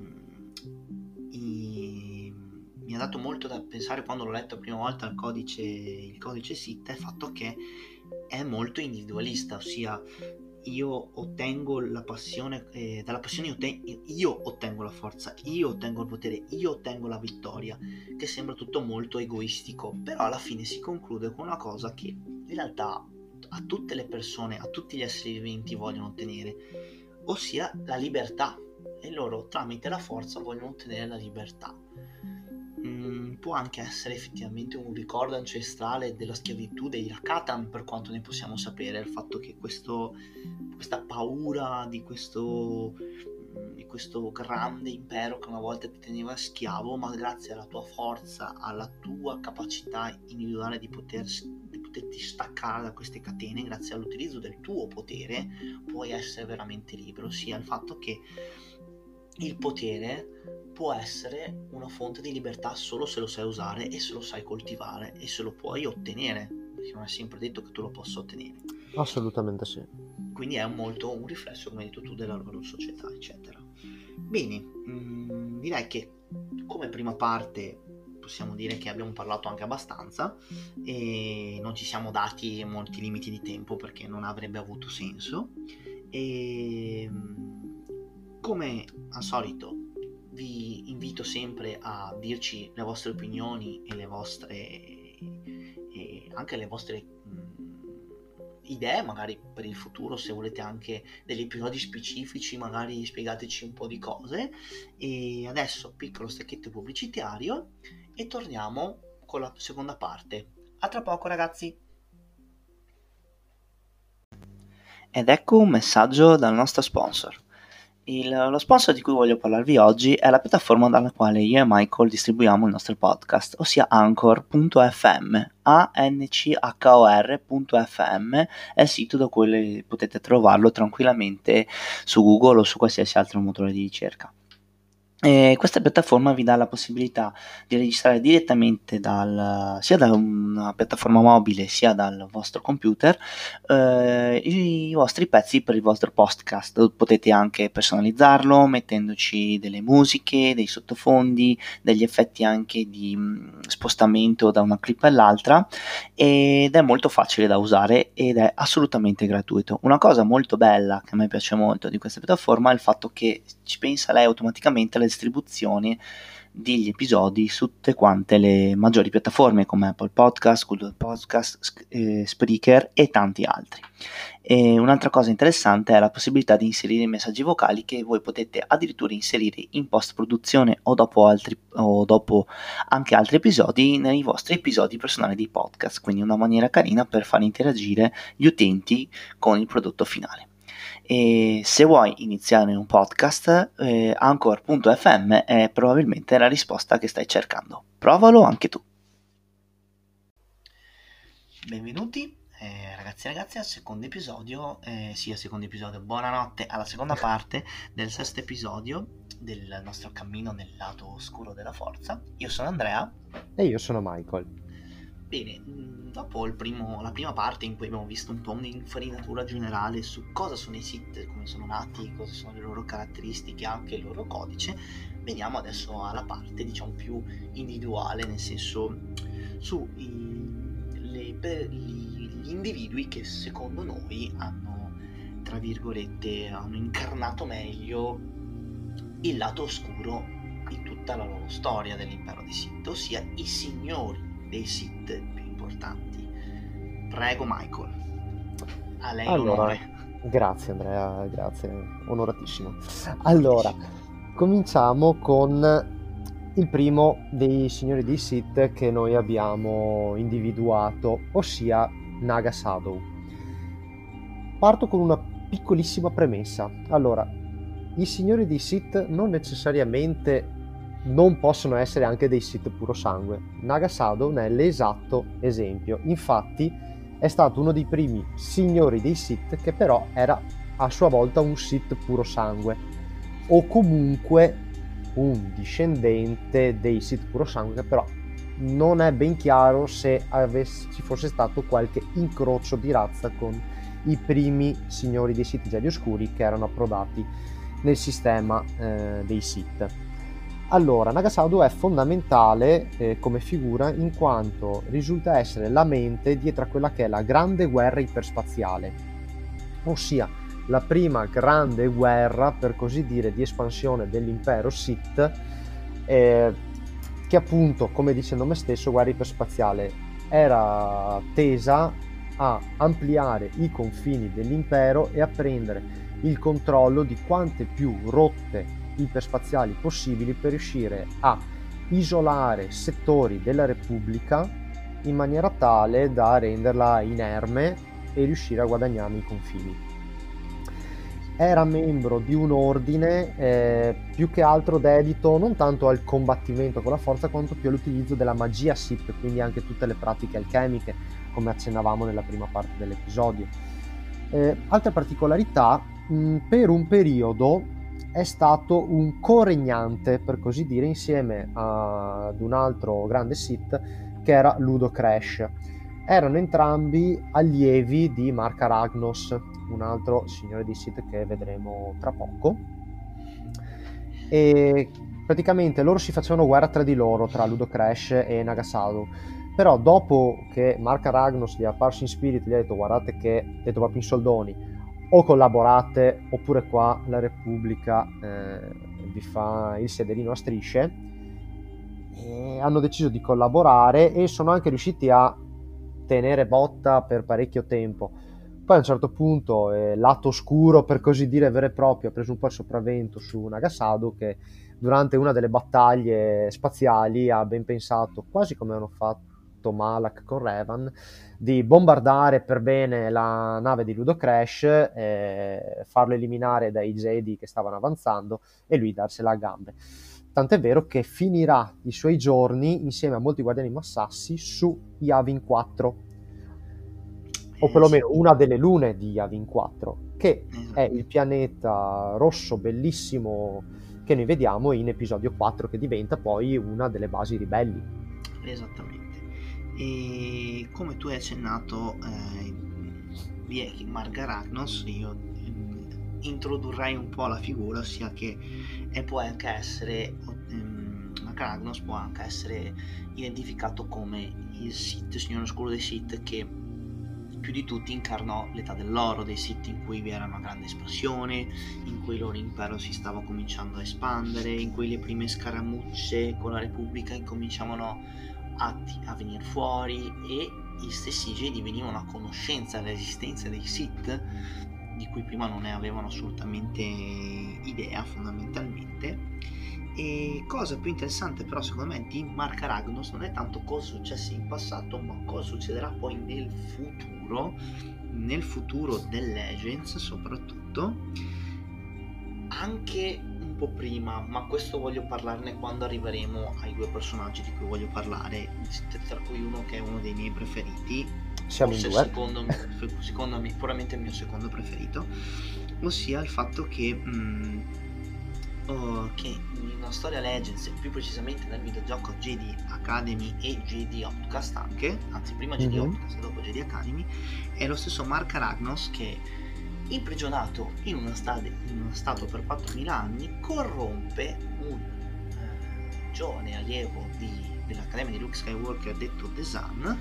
i- mi ha dato molto da pensare quando l'ho letto la prima volta il codice, il codice Sith, è il fatto che è molto individualista, ossia io ottengo la passione, eh, dalla passione io, otten- io ottengo la forza, io ottengo il potere, io ottengo la vittoria, che sembra tutto molto egoistico, però alla fine si conclude con una cosa che in realtà a tutte le persone, a tutti gli esseri viventi vogliono ottenere, ossia la libertà. E loro tramite la forza vogliono ottenere la libertà. Mm, può anche essere effettivamente un ricordo ancestrale della schiavitù dei Rakatan, per quanto ne possiamo sapere, il fatto che questo, questa paura di questo, di questo grande impero che una volta ti teneva schiavo, ma grazie alla tua forza, alla tua capacità individuale di, poter, poterti staccare da queste catene, grazie all'utilizzo del tuo potere, puoi essere veramente libero, ossia il fatto che il potere può essere una fonte di libertà solo se lo sai usare e se lo sai coltivare e se lo puoi ottenere, perché non è sempre detto che tu lo possa ottenere. Assolutamente sì. Quindi è molto un riflesso, come hai detto tu, della loro società, eccetera. Bene, mm, direi che come prima parte possiamo dire che abbiamo parlato anche abbastanza e non ci siamo dati molti limiti di tempo perché non avrebbe avuto senso. E mm, come al solito vi invito sempre a dirci le vostre opinioni e le vostre e anche le vostre mh, idee magari per il futuro se volete anche degli episodi specifici magari spiegateci un po' di cose e adesso piccolo stacchetto pubblicitario e torniamo con la seconda parte a tra poco ragazzi ed ecco un messaggio dal nostro sponsor il, lo sponsor di cui voglio parlarvi oggi è la piattaforma dalla quale io e Michael distribuiamo il nostro podcast, ossia Anchor.fm. A-N-C-H-O-R.fm è il sito da cui potete trovarlo tranquillamente su Google o su qualsiasi altro motore di ricerca. E questa piattaforma vi dà la possibilità di registrare direttamente dal, sia da una piattaforma mobile sia dal vostro computer eh, i vostri pezzi per il vostro podcast. Potete anche personalizzarlo mettendoci delle musiche, dei sottofondi, degli effetti anche di mh, spostamento da una clip all'altra ed è molto facile da usare ed è assolutamente gratuito. Una cosa molto bella che a me piace molto di questa piattaforma è il fatto che ci pensa lei automaticamente alle distribuzione degli episodi su tutte quante le maggiori piattaforme come Apple Podcast, Google Podcast, eh, Spreaker e tanti altri. E un'altra cosa interessante è la possibilità di inserire messaggi vocali che voi potete addirittura inserire in post produzione o dopo, o dopo anche altri episodi nei vostri episodi personali di podcast, quindi una maniera carina per far interagire gli utenti con il prodotto finale. E se vuoi iniziare un podcast, eh, Anchor.fm è probabilmente la risposta che stai cercando. Provalo anche tu. Benvenuti eh, ragazzi e ragazze al secondo episodio, eh, sì al secondo episodio, buonanotte alla seconda parte del sesto episodio del nostro cammino nel lato oscuro della forza. Io sono Andrea. E io sono Michael. Bene, dopo primo, la prima parte in cui abbiamo visto un po' un'infarinatura generale su cosa sono i sit, come sono nati, cosa sono le loro caratteristiche, anche il loro codice, veniamo adesso alla parte diciamo più individuale, nel senso su i, le, gli individui che secondo noi hanno, tra virgolette, hanno incarnato meglio il lato oscuro di tutta la loro storia dell'impero di Sith, ossia i signori dei sit più importanti. Prego Michael, a lei allora, l'onore. Grazie Andrea, grazie, onoratissimo. Allora, cominciamo con il primo dei signori di Sith che noi abbiamo individuato, ossia Naga Sadou. Parto con una piccolissima premessa. Allora, i signori di Sith non necessariamente non possono essere anche dei Sith puro sangue. Nagasado ne è l'esatto esempio. Infatti è stato uno dei primi signori dei Sith che però era a sua volta un Sith puro sangue o comunque un discendente dei Sith puro sangue che però non è ben chiaro se avesse, ci fosse stato qualche incrocio di razza con i primi signori dei Sith Jedi Oscuri che erano approdati nel sistema eh, dei Sith. Allora, Nagasaudu è fondamentale eh, come figura in quanto risulta essere la mente dietro a quella che è la grande guerra iperspaziale, ossia la prima grande guerra, per così dire, di espansione dell'impero Sith, eh, che appunto, come dice il nome stesso, guerra iperspaziale, era tesa a ampliare i confini dell'impero e a prendere il controllo di quante più rotte iperspaziali possibili per riuscire a isolare settori della Repubblica in maniera tale da renderla inerme e riuscire a guadagnarne i confini. Era membro di un ordine eh, più che altro dedito non tanto al combattimento con la forza quanto più all'utilizzo della magia Sith, quindi anche tutte le pratiche alchemiche, come accennavamo nella prima parte dell'episodio. Eh, altre particolarità, mh, per un periodo è stato un co-regnante, per così dire, insieme ad un altro grande Sith che era Ludo Crash. Erano entrambi allievi di Mark Aragnos, un altro signore di Sith che vedremo tra poco. E praticamente loro si facevano guerra tra di loro, tra Ludo Crash e Nagasado. Però dopo che Mark Aragnos gli è apparso in spirito, gli ha detto guardate che, detto proprio in soldoni, o collaborate oppure qua la Repubblica eh, vi fa il sederino a strisce e hanno deciso di collaborare e sono anche riusciti a tenere botta per parecchio tempo. Poi a un certo punto eh, lato oscuro per così dire vero e proprio ha preso un po' il sopravvento su Nagasado che durante una delle battaglie spaziali ha ben pensato quasi come hanno fatto Malak con Revan di bombardare per bene la nave di Ludo Crash, eh, farlo eliminare dai Jedi che stavano avanzando e lui darsela a gambe. Tant'è vero che finirà i suoi giorni insieme a molti guardiani massassi su Yavin 4, o perlomeno una delle lune di Yavin 4, che è il pianeta rosso bellissimo che noi vediamo in episodio 4 che diventa poi una delle basi ribelli. Esattamente. E come tu hai accennato, eh, vi Marga Ragnos, io eh, introdurrei un po' la figura, ossia che e può anche essere ehm, Ragnos può anche essere identificato come il Sith, il signore oscuro dei Sith che più di tutti incarnò l'età dell'oro dei Sith in cui vi era una grande espansione, in cui il loro impero si stava cominciando a espandere, in cui le prime scaramucce con la Repubblica incominciavano a, a venire fuori e gli stessi Jedi venivano a conoscenza dell'esistenza dei Sith di cui prima non ne avevano assolutamente idea fondamentalmente. E cosa più interessante però secondo me di Mark Ragnos non è tanto cosa è successo in passato, ma cosa succederà poi nel futuro, nel futuro del Legends soprattutto, anche po' prima, ma questo voglio parlarne quando arriveremo ai due personaggi di cui voglio parlare, tra cui uno che è uno dei miei preferiti, Siamo forse in due. Secondo, <laughs> secondo me, puramente il mio secondo preferito, ossia il fatto che... Mh, oh, che in una storia Legends, più precisamente nel videogioco Jedi Academy e Jedi Outcast anche, anzi prima Jedi mm-hmm. Outcast e dopo Jedi Academy, è lo stesso Mark Aragnos che imprigionato in, una stade, in uno stato per 4.000 anni corrompe un eh, giovane allievo di, dell'Accademia di Luke Skywalker detto The Sun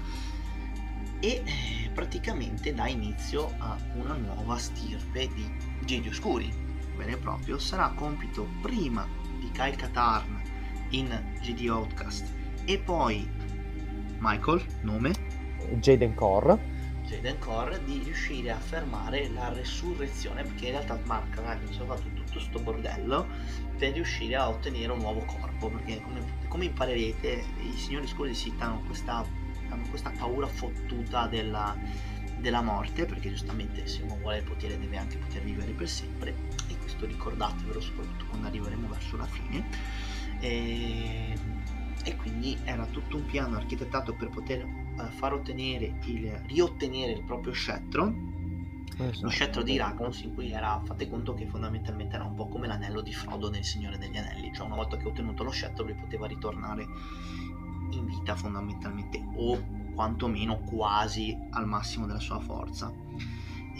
e eh, praticamente dà inizio a una nuova stirpe di Jedi Oscuri vero e proprio sarà compito prima di Kyle Katarn in GD Outcast e poi Michael, nome? Jaden Core. Jaden Core di riuscire a fermare la resurrezione perché in realtà Mark ha fatto tutto questo bordello per riuscire a ottenere un nuovo corpo perché come, come imparerete i signori scuri Sith hanno questa, hanno questa paura fottuta della, della morte perché giustamente se uno vuole il potere deve anche poter vivere per sempre questo ricordatevelo soprattutto quando arriveremo verso la fine. E, e quindi era tutto un piano architettato per poter far ottenere il, riottenere il proprio scettro Esatto. lo scettro di Ragnos in cui era fate conto che fondamentalmente era un po' come l'anello di Frodo nel Signore degli Anelli cioè una volta che ha ottenuto lo scettro lui poteva ritornare in vita fondamentalmente o quantomeno quasi al massimo della sua forza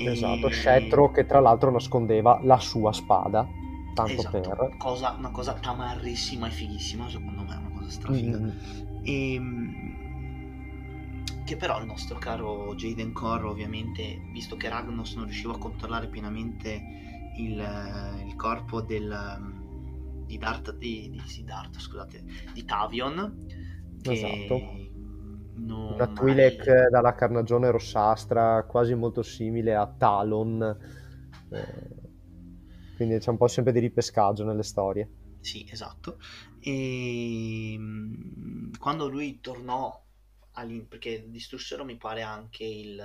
Esatto, scettro che tra l'altro nascondeva la sua spada, tanto esatto, per... Cosa, una cosa tamarrissima e fighissima, secondo me, una cosa strafiga. Mm. E, ehm, che però il nostro caro Jaden Core, ovviamente, visto che Ragnos non riusciva a controllare pienamente il, il corpo del, di Dart, di, di, di, Dart, scusate, di Tavion, esatto una Twi'lek mai... dalla carnagione rossastra, quasi molto simile a Talon. Eh, quindi c'è un po' sempre di ripescaggio nelle storie. Sì, esatto. E ehm, quando lui tornò perché distrussero mi pare anche il,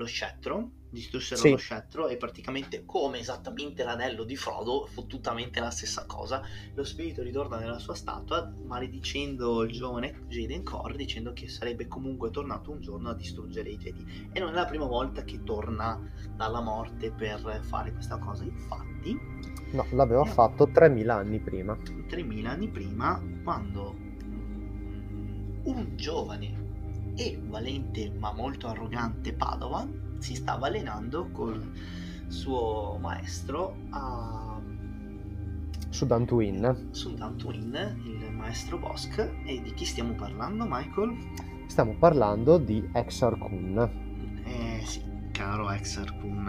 lo scettro, distrussero sì. lo scettro e praticamente come esattamente l'anello di Frodo, fottutamente la stessa cosa, lo spirito ritorna nella sua statua maledicendo il giovane Jaden Core dicendo che sarebbe comunque tornato un giorno a distruggere i Jedi. E non è la prima volta che torna dalla morte per fare questa cosa, infatti No, l'aveva eh, fatto 3000 anni prima. 3000 anni prima, quando un giovane e valente ma molto arrogante Padovan si stava allenando col suo maestro a su Dantooine su Dantooine il maestro Bosk. E di chi stiamo parlando Michael? stiamo parlando di Exar Kun. Eh sì caro Exar Kun.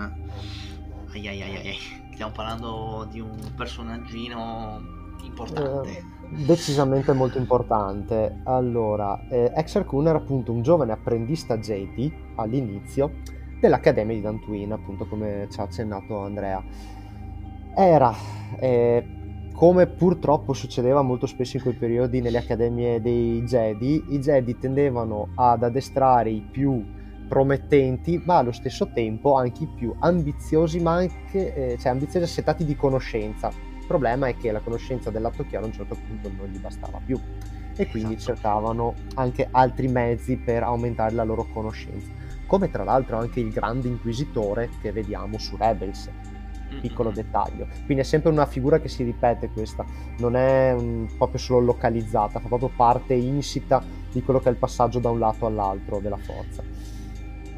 Ai ai ai ai. Stiamo parlando di un personaggino importante. Eh decisamente molto importante. Allora, eh, Exar Kun era appunto un giovane apprendista Jedi all'inizio dell'Accademia di Dantooine, appunto come ci ha accennato Andrea. Era, eh, come purtroppo succedeva molto spesso in quei periodi nelle accademie dei Jedi, i Jedi tendevano ad addestrare i più promettenti, ma allo stesso tempo anche i più ambiziosi, ma anche eh, cioè ambiziosi assetati di conoscenza problema è che la conoscenza del lato chiaro a un certo punto non gli bastava più e quindi esatto. cercavano anche altri mezzi per aumentare la loro conoscenza, come tra l'altro anche il grande inquisitore che vediamo su Rebels. piccolo dettaglio. Quindi è sempre una figura che si ripete questa, non è un, proprio solo localizzata, fa proprio parte insita di quello che è il passaggio da un lato all'altro della forza.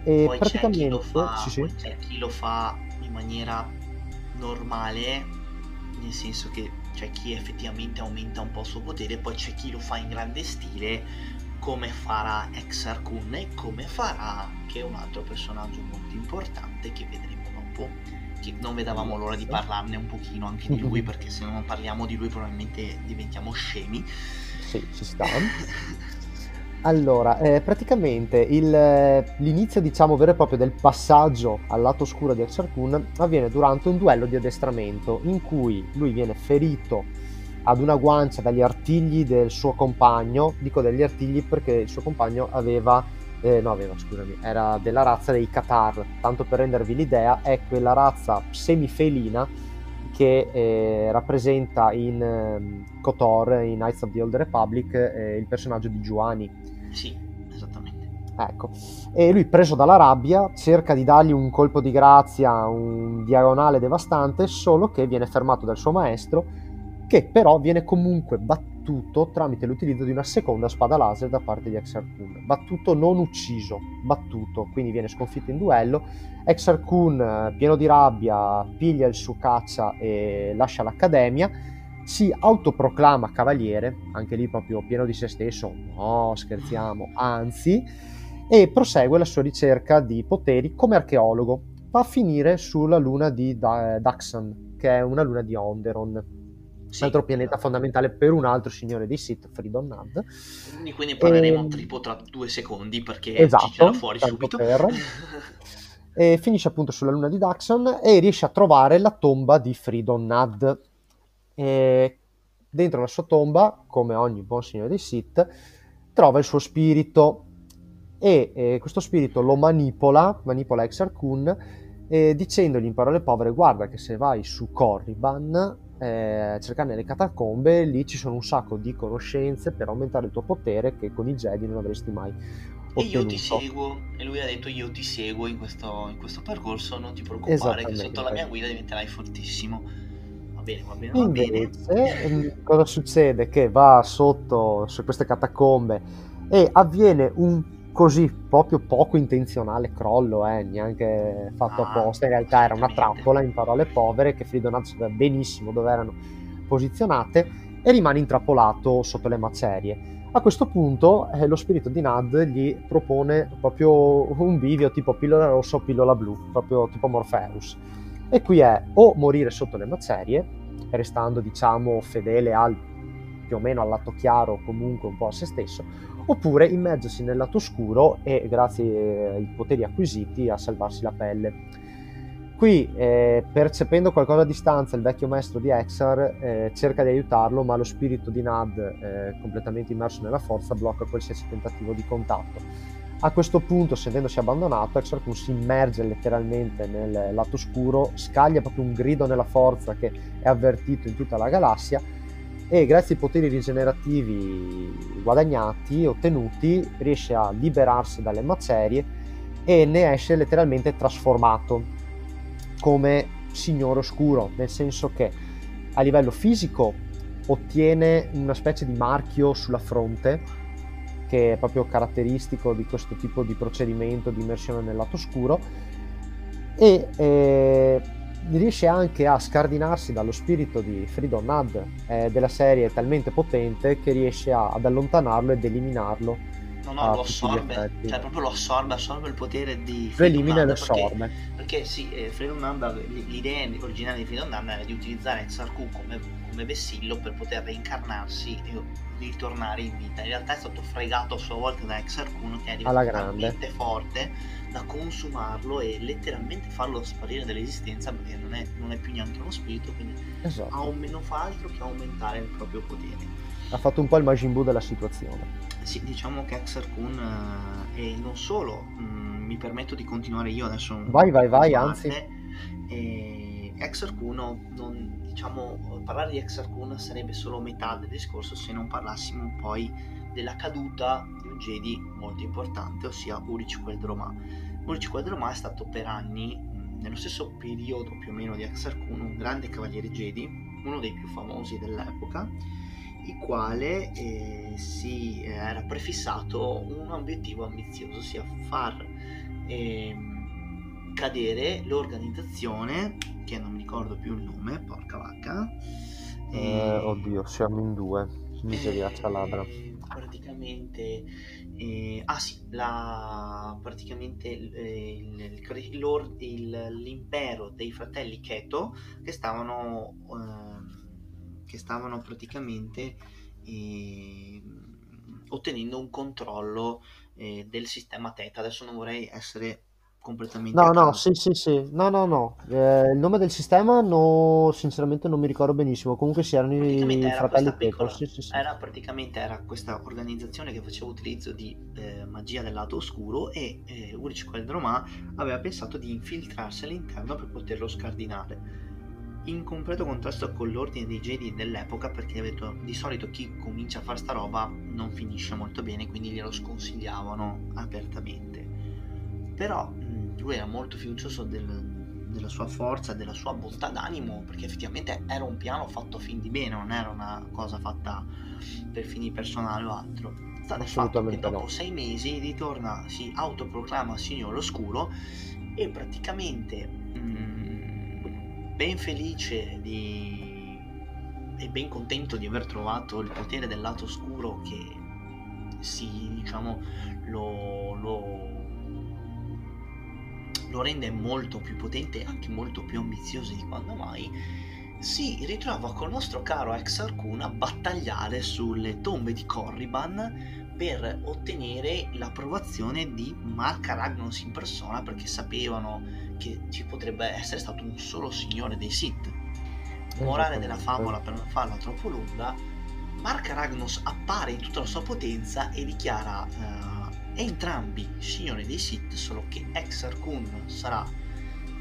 E poi praticamente c'è chi, fa, sì, sì. c'è chi lo fa in maniera normale, nel senso che c'è chi effettivamente aumenta un po' il suo potere, poi c'è chi lo fa in grande stile come farà Exar Kun e come farà anche un altro personaggio molto importante che vedremo dopo che non vedevamo l'ora di parlarne un pochino anche di lui perché se non parliamo di lui probabilmente diventiamo scemi. Sì ci sta <laughs> Allora, eh, praticamente il, l'inizio, diciamo, vero e proprio del passaggio al lato oscuro di Exar Kun avviene durante un duello di addestramento in cui lui viene ferito ad una guancia dagli artigli del suo compagno, dico degli artigli perché il suo compagno aveva, eh, no aveva scusami, era della razza dei Qatar, tanto per rendervi l'idea, è quella razza semifelina che eh, rappresenta in eh, KOTOR, in Knights of the Old Republic, eh, il personaggio di Giovanni. Sì, esattamente. Ecco, e lui preso dalla rabbia cerca di dargli un colpo di grazia, un diagonale devastante, solo che viene fermato dal suo maestro che però viene comunque battuto tramite l'utilizzo di una seconda spada laser da parte di Exar Kun. Battuto non ucciso, battuto, quindi viene sconfitto in duello. Exar Kun, eh, pieno di rabbia, piglia il suo caccia e lascia l'accademia. Si autoproclama cavaliere, anche lì proprio pieno di se stesso, no scherziamo, anzi, e prosegue la sua ricerca di poteri come archeologo. Va a finire sulla luna di Daxan, che è una luna di Onderon sì, altro pianeta fondamentale per un altro signore dei Sith, Fridon Nad. Quindi, quindi parleremo e... Ehm, tipo tra due secondi perché esatto, ci c'era fuori subito. Per... <laughs> e finisce appunto sulla luna di Daxon e riesce a trovare la tomba di Fridon Nad. E dentro la sua tomba, come ogni buon signore dei Sith, trova il suo spirito e eh, questo spirito lo manipola, manipola Exar Kun, eh, dicendogli in parole povere guarda che se vai su Corriban eh, cercare nelle catacombe, lì ci sono un sacco di conoscenze per aumentare il tuo potere che con i Jedi non avresti mai ottenuto. E io ti seguo, e lui ha detto io ti seguo in questo, in questo percorso, non ti preoccupare che sotto la mia guida diventerai fortissimo. Bene, va bene, va Invece, bene. Mm, cosa succede? Che va sotto su queste catacombe e avviene un così proprio poco intenzionale crollo, eh, neanche fatto ah, apposta, in realtà era una trappola in parole povere che Fridonazzo sapeva benissimo dove erano posizionate e rimane intrappolato sotto le macerie. A questo punto eh, lo spirito di Nad gli propone proprio un bivio tipo pillola rossa o pillola blu, proprio tipo Morpheus. E qui è o morire sotto le macerie, restando diciamo fedele al più o meno al lato chiaro, comunque un po' a se stesso, oppure immergersi nel lato oscuro e grazie ai poteri acquisiti a salvarsi la pelle. Qui, eh, percependo qualcosa a distanza, il vecchio maestro di Exar eh, cerca di aiutarlo, ma lo spirito di Nad, eh, completamente immerso nella forza, blocca qualsiasi tentativo di contatto. A questo punto, sentendosi abbandonato, Exar Kun si immerge letteralmente nel lato oscuro, scaglia proprio un grido nella forza che è avvertito in tutta la galassia e grazie ai poteri rigenerativi guadagnati, ottenuti, riesce a liberarsi dalle macerie e ne esce letteralmente trasformato come signore oscuro, nel senso che a livello fisico ottiene una specie di marchio sulla fronte che è proprio caratteristico di questo tipo di procedimento di immersione nel lato oscuro e eh, riesce anche a scardinarsi dallo spirito di Freedom Nad eh, della serie talmente potente che riesce a, ad allontanarlo ed eliminarlo. No no lo assorbe cioè proprio lo assorbe assorbe il potere di lo elimina e lo assorbe. perché, perché sì eh, Freedom Nad l'idea originale di Freedom Nad era di utilizzare Xarku come, come vessillo per poter reincarnarsi e ritornare in vita in realtà è stato fregato a sua volta da Xarkun che è diventato talmente forte da consumarlo e letteralmente farlo sparire dall'esistenza perché non è, non è più neanche uno spirito, quindi esatto. un, non fa altro che aumentare il proprio potere. Ha fatto un po' il Majin Buu della situazione. Sì, diciamo che Exar Kun eh, e non solo, mh, mm, mi permetto di continuare io adesso. Vai, vai, vai, anzi. E Exar Kun, non, diciamo, parlare di Exar Kun sarebbe solo metà del discorso se non parlassimo poi della caduta di un Jedi molto importante, ossia Uric Queldroma. Uric Queldroma è stato per anni nello stesso periodo più o meno di Exar Kun un grande cavaliere Jedi, uno dei più famosi dell'epoca, il quale eh, si era prefissato un obiettivo ambizioso, ossia far eh, cadere l'organizzazione, che non mi ricordo più il nome, porca vacca. Eh, oddio, siamo in due, miseriaccia ladra. Praticamente eh, ah sì, la, praticamente eh, il, il, il, l'impero dei fratelli Keto che stavano, eh, che stavano praticamente ehm, ottenendo un controllo eh, del sistema Theta. Adesso non vorrei essere completamente No, no, sì, sì, sì. No, no, no. Eh, il nome del sistema no, sinceramente non mi ricordo benissimo. Comunque si erano i fratelli piccola, sì, sì, sì. Era praticamente era questa organizzazione che faceva utilizzo di eh, magia del lato oscuro e eh, Ulrich Queldromà aveva pensato di infiltrarsi all'interno per poterlo scardinare. In completo contrasto con l'ordine dei Jedi dell'epoca, perché detto, di solito chi comincia a fare sta roba non finisce molto bene, quindi glielo sconsigliavano apertamente. Però lui era molto fiducioso del, della sua forza, della sua bontà d'animo, perché effettivamente era un piano fatto fin di bene, non era una cosa fatta per fini personali o altro. Sta nel fatto che dopo no. sei mesi ritorna, si autoproclama Signore Oscuro e praticamente mh, mm, ben felice di e ben contento di aver trovato il potere del lato oscuro che si diciamo lo, lo lo rende molto più potente e anche molto più ambizioso di quando mai, si ritrova col nostro caro ex Arcun a battagliare sulle tombe di Corriban per ottenere l'approvazione di Mark Ragnos in persona perché sapevano che ci potrebbe essere stato un solo signore dei Sith. Morale della favola per non farla troppo lunga, Mark Ragnos appare in tutta la sua potenza e dichiara uh, entrambi signori dei Sith, solo che Exar Kun sarà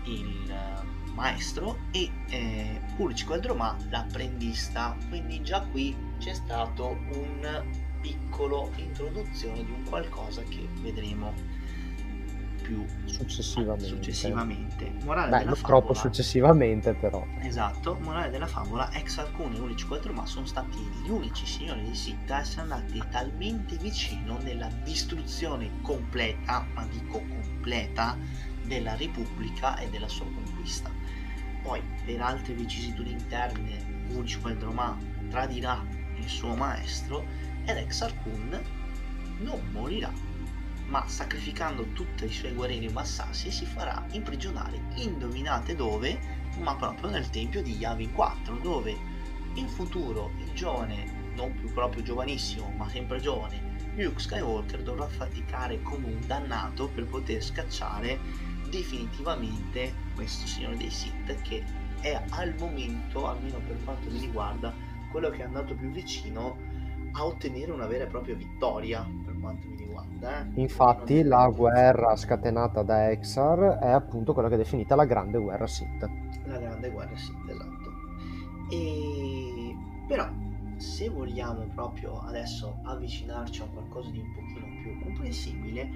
il eh, maestro e eh, Ulrich Quadromà l'apprendista. Quindi già qui c'è stato un piccolo introduzione di un qualcosa che vedremo più successivamente. successivamente. Morale Beh, favola, troppo successivamente però. Esatto, morale della favola, ex alcuni unici quattro ma sono stati gli unici signori di Sith a essere andati talmente vicino nella distruzione completa, ma dico completa, della Repubblica e della sua conquista. Poi, per altre vicissitudini interne, Ulrich Qualdromà tradirà il suo maestro ed Exar Kun non morirà ma sacrificando tutti i suoi guerrieri bassassi si farà imprigionare, indovinate dove, ma proprio nel tempio di Yavin 4, dove in futuro il giovane, non più proprio giovanissimo, ma sempre giovane, Luke Skywalker dovrà faticare come un dannato per poter scacciare definitivamente questo signore dei Sith che è al momento, almeno per quanto mi riguarda, quello che è andato più vicino a ottenere una vera e propria vittoria quanto mi riguarda. Eh. Infatti la guerra scatenata da Exar è appunto quella che è definita la grande guerra Sith. La grande guerra Sith, esatto. E... Però se vogliamo proprio adesso avvicinarci a qualcosa di un pochino più comprensibile,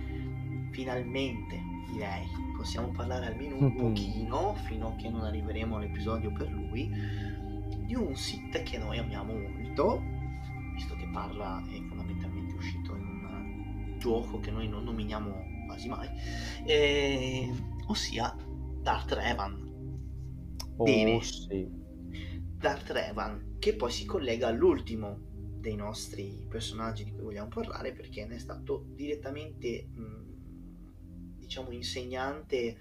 finalmente direi possiamo parlare almeno un pochino, fino a che non arriveremo all'episodio per lui, di un Sith che noi amiamo molto, visto che parla è gioco che noi non nominiamo quasi mai, eh, ossia Darth Revan. Oh, Bene. Sì. Darth Revan, che poi si collega all'ultimo dei nostri personaggi di cui vogliamo parlare perché ne è stato direttamente mh, diciamo insegnante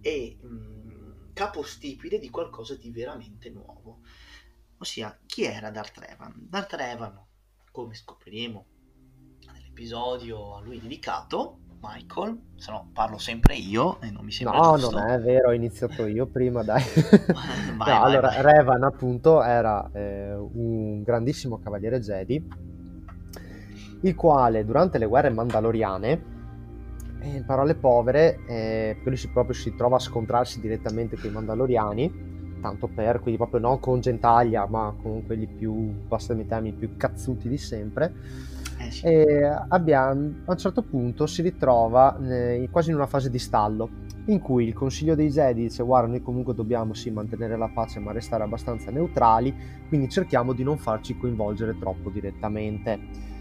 e mh, capostipite di qualcosa di veramente nuovo ossia chi era Darth Revan Darth Revan come scopriremo nell'episodio a lui dedicato, Michael, se no parlo sempre io e non mi sembra No, giusto. non è vero, ho iniziato <laughs> io prima, dai. vai, no, vai, allora, vai. Revan appunto era eh, un grandissimo cavaliere Jedi, il quale durante le guerre mandaloriane, eh, in parole povere, eh, lui si proprio si trova a scontrarsi direttamente con i mandaloriani, tanto per, quindi proprio non con Gentaglia, ma con quelli più, passami termini, più cazzuti di sempre. E abbiamo, a un certo punto si ritrova eh, quasi in una fase di stallo in cui il Consiglio dei Jedi dice guarda noi comunque dobbiamo sì mantenere la pace ma restare abbastanza neutrali quindi cerchiamo di non farci coinvolgere troppo direttamente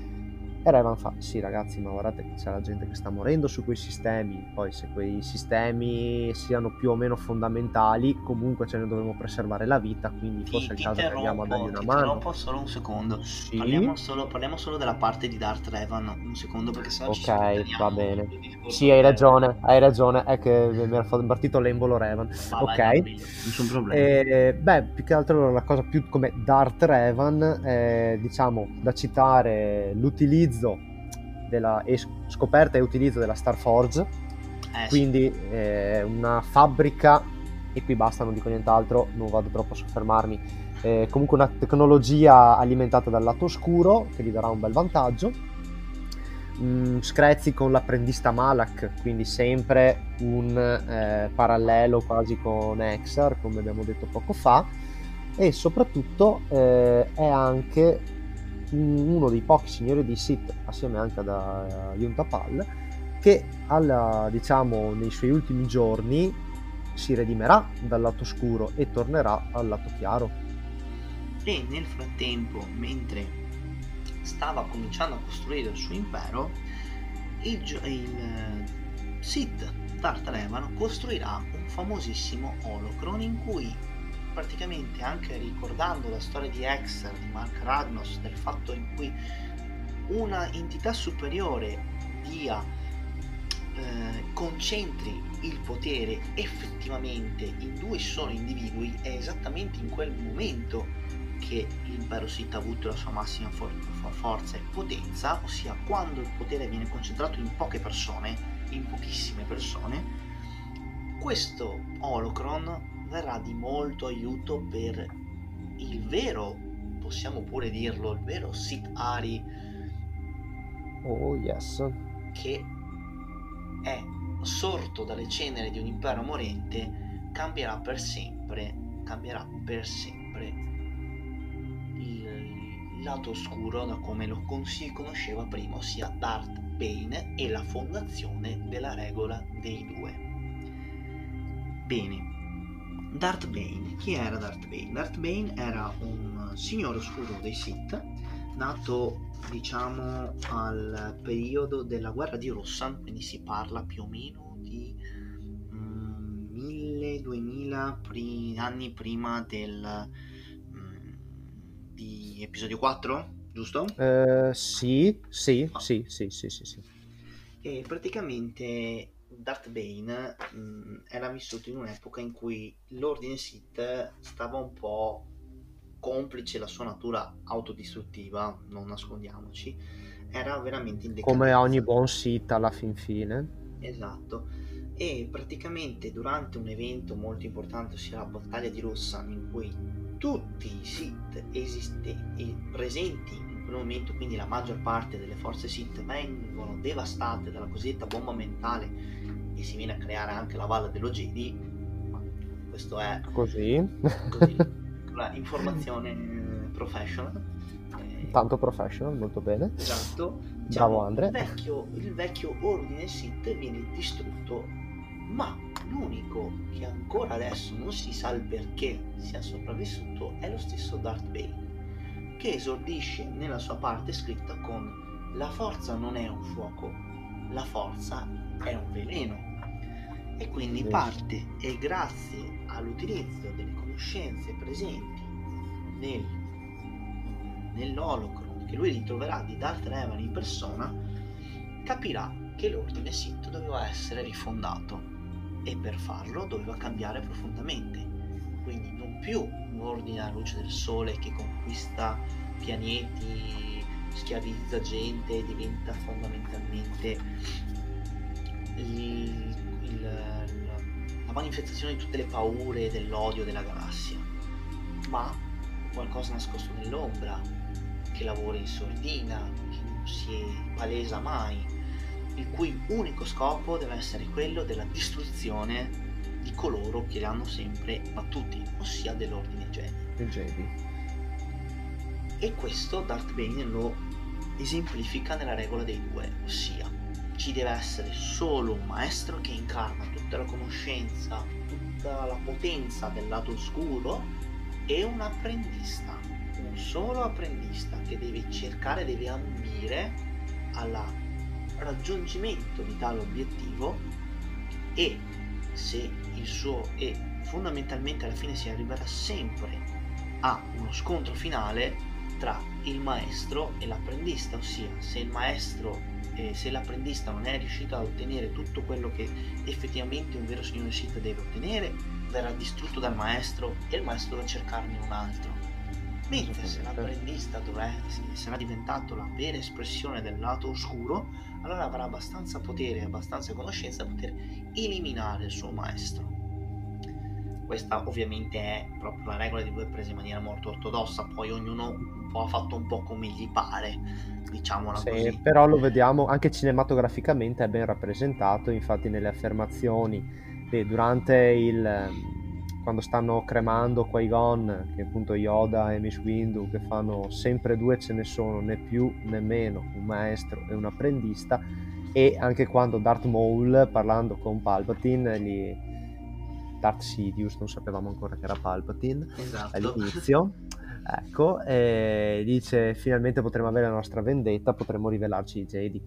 e Revan fa, sì ragazzi, ma guardate che c'è la gente che sta morendo su quei sistemi, poi se quei sistemi siano più o meno fondamentali, comunque ce ne dovremmo preservare la vita, quindi Ti, forse è il caso che andiamo a dargli una ti mano. interrompo solo un secondo. Sì, Parliamo solo, parliamo solo della parte di Darth Revan, un secondo, perché sennò ci ok, sconteniamo va bene. Sì, hai ragione, hai ragione, è che mi era fatto- partito l'embolo Revan. Va, Ok. vai, nessun problema. Eh, beh, più che altro la cosa più come Darth Revan, è, diciamo, da citare l'utilizzo della e scoperta e utilizzo della Starforge, Eh, quindi eh, una fabbrica, e qui basta, non dico nient'altro, non vado troppo a soffermarmi, eh, comunque una tecnologia alimentata dal lato oscuro che gli darà un bel vantaggio. Mm, screzi con l'apprendista Malak, quindi sempre un eh, parallelo quasi con Exar, come abbiamo detto poco fa, e soprattutto eh, è anche uno dei pochi signori di Sith, assieme anche ad uh, Yuntapal, che alla, diciamo, nei suoi ultimi giorni si redimerà dal lato oscuro e tornerà al lato chiaro. E nel frattempo, mentre stava cominciando a costruire il suo impero, il, il eh, Sith Darth Revan costruirà un famosissimo holocron in cui praticamente anche ricordando la storia di Exer, di Mark Ragnos, del fatto in cui una entità superiore dia eh, concentri il potere effettivamente in due soli individui è esattamente in quel momento che l'impero Sith ha avuto la sua massima for- for- forza e potenza, ossia quando il potere viene concentrato in poche persone, in pochissime persone, questo holocron verrà di molto aiuto per il vero, possiamo pure dirlo, il vero Sith Ari Oh yes. che è sorto dalle ceneri di un impero morente cambierà per sempre, cambierà per sempre il lato oscuro da come lo si conosceva prima, ossia Darth Bane e la fondazione della regola dei due. Bene, Darth Bane, chi era Darth Bane? Darth Bane era un signore oscuro dei Sith, nato diciamo al periodo della guerra di Rossan, quindi si parla più o meno di mm, 1000-2000 pri- anni prima del mm, di episodio 4, giusto? Eh, sì, sì, sì, sì, sì, sì, sì. E praticamente Darth Bane mh, era vissuto in un'epoca in cui l'ordine Sith stava un po' complice la sua natura autodistruttiva, non nascondiamoci, era veramente in Come ogni buon Sith alla fin fine. Esatto. E praticamente durante un evento molto importante, ossia la battaglia di Rossan, in cui tutti i Sith esistenti, presenti in quel momento, quindi la maggior parte delle forze Sith, vengono devastate dalla cosiddetta bomba mentale e si viene a creare anche la Valle dello Jedi, ma questo è Così. così, <laughs> la informazione professional. Eh, Tanto professional, molto bene. Esatto. Bravo, Andre. Il vecchio, il vecchio ordine Sith viene distrutto, ma l'unico che ancora adesso non si sa il perché sia sopravvissuto è lo stesso Darth Bane, che esordisce nella sua parte scritta con la forza non è un fuoco, la forza è un veleno. E quindi parte e grazie all'utilizzo delle conoscenze presenti nel, nell'Holocron che lui ritroverà di Darth Revan in persona, capirà che l'ordine Sith doveva essere rifondato e per farlo doveva cambiare profondamente. Quindi non più un ordine alla luce del sole che conquista pianeti, schiavizza gente e diventa fondamentalmente il- il- la, manifestazione di tutte le paure dell'odio della galassia, ma qualcosa nascosto nell'ombra, che lavora in sordina, che non si palesa mai, il cui unico scopo deve essere quello della distruzione di coloro che li hanno sempre battuti, ossia dell'ordine Jedi. Jedi. E questo Darth Bane lo esemplifica nella regola dei due, ossia ci deve essere solo un maestro che incarna tutta la conoscenza, tutta la potenza del lato oscuro e un apprendista, un solo apprendista che deve cercare, deve ambire al raggiungimento di tale obiettivo e se il suo e fondamentalmente alla fine si arriverà sempre a uno scontro finale tra il maestro e l'apprendista, ossia se il maestro eh, se l'apprendista non è riuscito a ottenere tutto quello che effettivamente un vero signore Sith deve ottenere, verrà distrutto dal maestro e il maestro dovrà cercarne un altro. Mentre se l'apprendista dovrà, sarà diventato la vera espressione del lato oscuro, allora avrà abbastanza potere e abbastanza conoscenza da poter eliminare il suo maestro. Questa ovviamente è proprio la regola di due prese in maniera molto ortodossa, poi ognuno ha fatto un po' come gli pare, diciamola sì, così. Però lo vediamo anche cinematograficamente è ben rappresentato, infatti nelle affermazioni durante il quando stanno cremando Qui-Gon, che appunto Yoda e Miss Windu, che fanno sempre due ce ne sono, né più né meno, un maestro e un apprendista, e anche quando Darth Maul, parlando con Palpatine, gli... Darth Sidious, non sapevamo ancora che era Palpatine esatto. all'inizio, ecco, e dice finalmente potremo avere la nostra vendetta, potremo rivelarci i Jedi.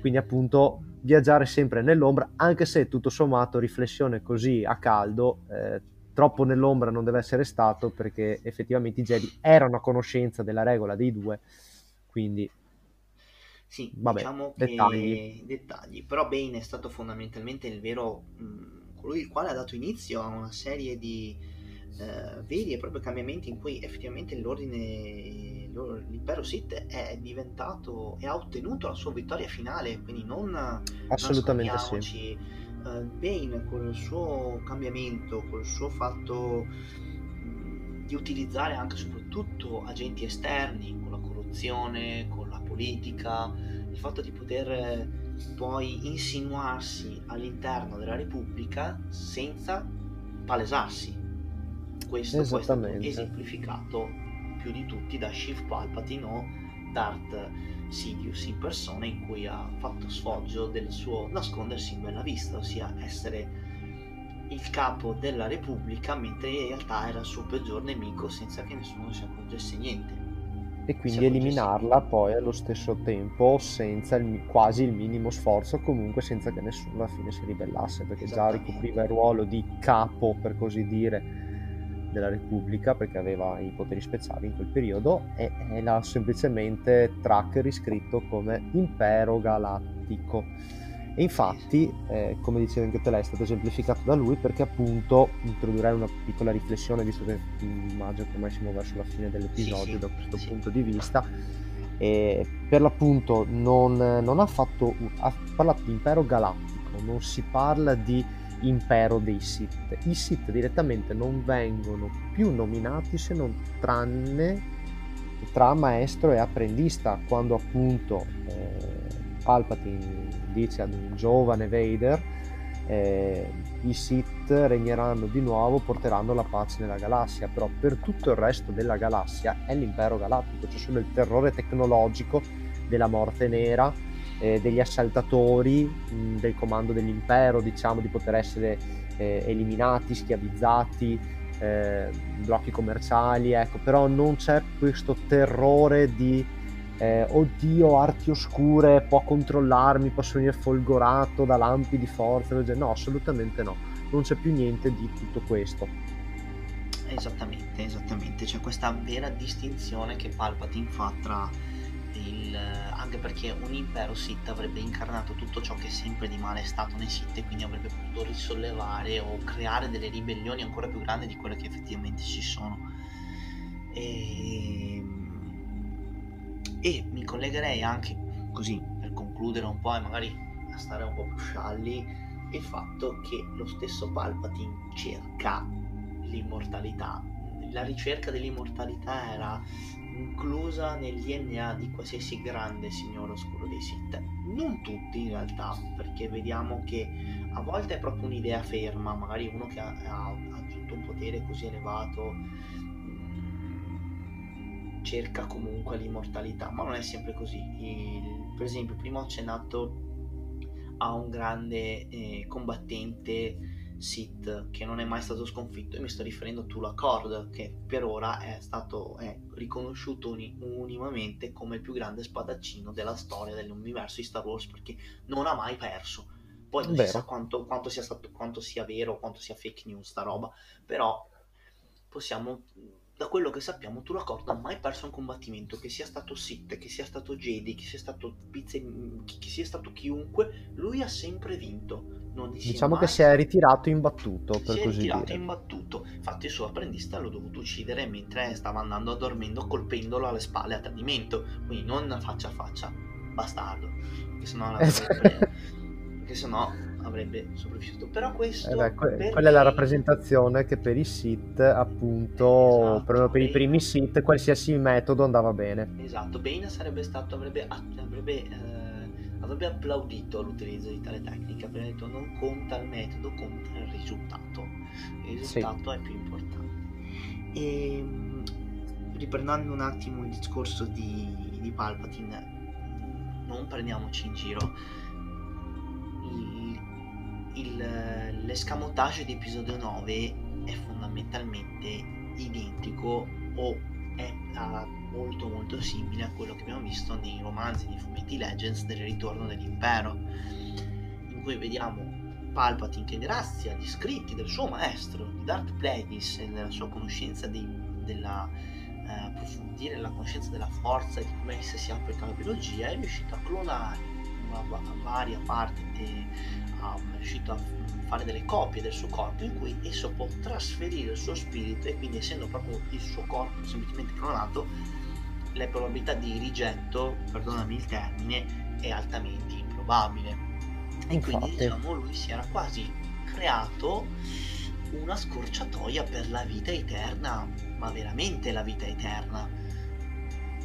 Quindi appunto viaggiare sempre nell'ombra, anche se tutto sommato riflessione così a caldo, eh, troppo nell'ombra non deve essere stato perché effettivamente i Jedi erano a conoscenza della regola dei due, quindi sì, vabbè, diciamo dettagli. dettagli, però Bane è stato fondamentalmente il vero mh, colui il quale ha dato inizio a una serie di eh, veri e propri cambiamenti in cui effettivamente l'ordine l'impero Sith è diventato e ha ottenuto la sua vittoria finale, quindi non assolutamente sì. uh, Bane con il suo cambiamento, con il suo fatto mh, di utilizzare anche e soprattutto agenti esterni, con la corruzione, con la politica, il fatto di poter poi insinuarsi all'interno della Repubblica senza palesarsi. Questo poi è stato esemplificato più di tutti da Shiv Palpatine o Darth Sidious in persona in cui ha fatto sfoggio del suo nascondersi in bella vista, ossia essere il capo della Repubblica mentre in realtà era il suo peggior nemico senza che nessuno si accorgesse niente. E quindi eliminarla poi allo stesso tempo senza il, quasi il minimo sforzo, comunque senza che nessuno alla fine si ribellasse, perché già ricopriva il ruolo di capo, per così dire, della Repubblica perché aveva i poteri speciali in quel periodo e, e l'ha semplicemente track riscritto come Impero Galattico. E infatti, eh, come diceva anche te, lei è stato esemplificato da lui perché appunto introdurrei una piccola riflessione, visto che immagino che ormai siamo verso la fine dell'episodio sì, da questo sì. punto di vista. E per l'appunto non, non ha fatto, ha parlato di impero galattico, non si parla di impero dei Sith. I Sith direttamente non vengono più nominati se non tranne tra maestro e apprendista, quando appunto eh, Palpatine dice ad un giovane Vader eh, i Sith regneranno di nuovo, porteranno la pace nella galassia, però per tutto il resto della galassia è l'impero galattico, c'è solo il terrore tecnologico della morte nera eh, degli assaltatori mh, del comando dell'impero, diciamo di poter essere eh, eliminati, schiavizzati, eh, blocchi commerciali, ecco, però non c'è questo terrore di eh, oddio, arti oscure, può controllarmi, posso venire folgorato da lampi di forza, no, assolutamente no, non c'è più niente di tutto questo. Esattamente, esattamente, c'è questa vera distinzione che Palpatine fa tra il, anche perché un impero Sith avrebbe incarnato tutto ciò che sempre di male è stato nei Sith e quindi avrebbe potuto risollevare o creare delle ribellioni ancora più grandi di quelle che effettivamente ci sono. E, e mi collegherei anche così per concludere un po' e magari a stare un po' più scialli il fatto che lo stesso Palpatine cerca l'immortalità la ricerca dell'immortalità era inclusa nel DNA di qualsiasi grande signore oscuro dei Sith. Non tutti in realtà, perché vediamo che a volte è proprio un'idea ferma, magari uno che ha, ha aggiunto un potere così elevato cerca comunque l'immortalità, ma non è sempre così. Il, per esempio, prima ho accennato a un grande eh, combattente Sith che non è mai stato sconfitto. Io mi sto riferendo a Tula Cord, che per ora è stato è riconosciuto uni- unimamente come il più grande spadaccino della storia dell'universo di Star Wars perché non ha mai perso. Poi non Vero. si sa quanto, quanto sia stato, quanto sia vero, quanto sia fake news sta roba, però possiamo da quello che sappiamo, tu Cord non ha mai perso un combattimento, che sia stato Sith, che sia stato Jedi, che sia stato Pizze, che sia stato chiunque, lui ha sempre vinto. Non si è Diciamo che mai- si è ritirato imbattuto, per si è così ritirato dire. imbattuto. Infatti, il suo apprendista l'ho dovuto uccidere mentre stava andando a dormendo, colpendolo alle spalle a tradimento. Quindi non faccia a faccia, bastardo. Che sennò Esatto. preso. Che sennò avrebbe sopravvissuto. Però questo. Eh beh, que- quella è la rappresentazione che per i Sith, appunto, Esatto, per, i primi Sith, qualsiasi metodo andava bene. Esatto, Bane sarebbe stato, avrebbe, avrebbe, eh, avrebbe applaudito l'utilizzo di tale tecnica, avrebbe detto non conta il metodo, conta il risultato. Il risultato è più importante. E mh, riprendendo un attimo il discorso di, di Palpatine, non prendiamoci in giro. Il- l'escamotage di episodio 9 è fondamentalmente identico o è molto molto simile a quello che abbiamo visto nei romanzi nei fumetti Legends del ritorno dell'impero in cui vediamo Palpatine che grazie agli scritti del suo maestro di Darth Plagueis e della sua conoscenza di, della eh, approfondire la conoscenza della forza e di come essa si applica alla biologia è riuscito a clonare una va- varia parte de- ha- riuscito a fare delle copie del suo corpo in cui esso può trasferire il suo spirito e quindi essendo proprio il suo corpo semplicemente clonato le probabilità di rigetto, perdonami il termine, è altamente improbabile. E quindi diciamo lui si era quasi creato una scorciatoia per la vita eterna, ma veramente la vita eterna.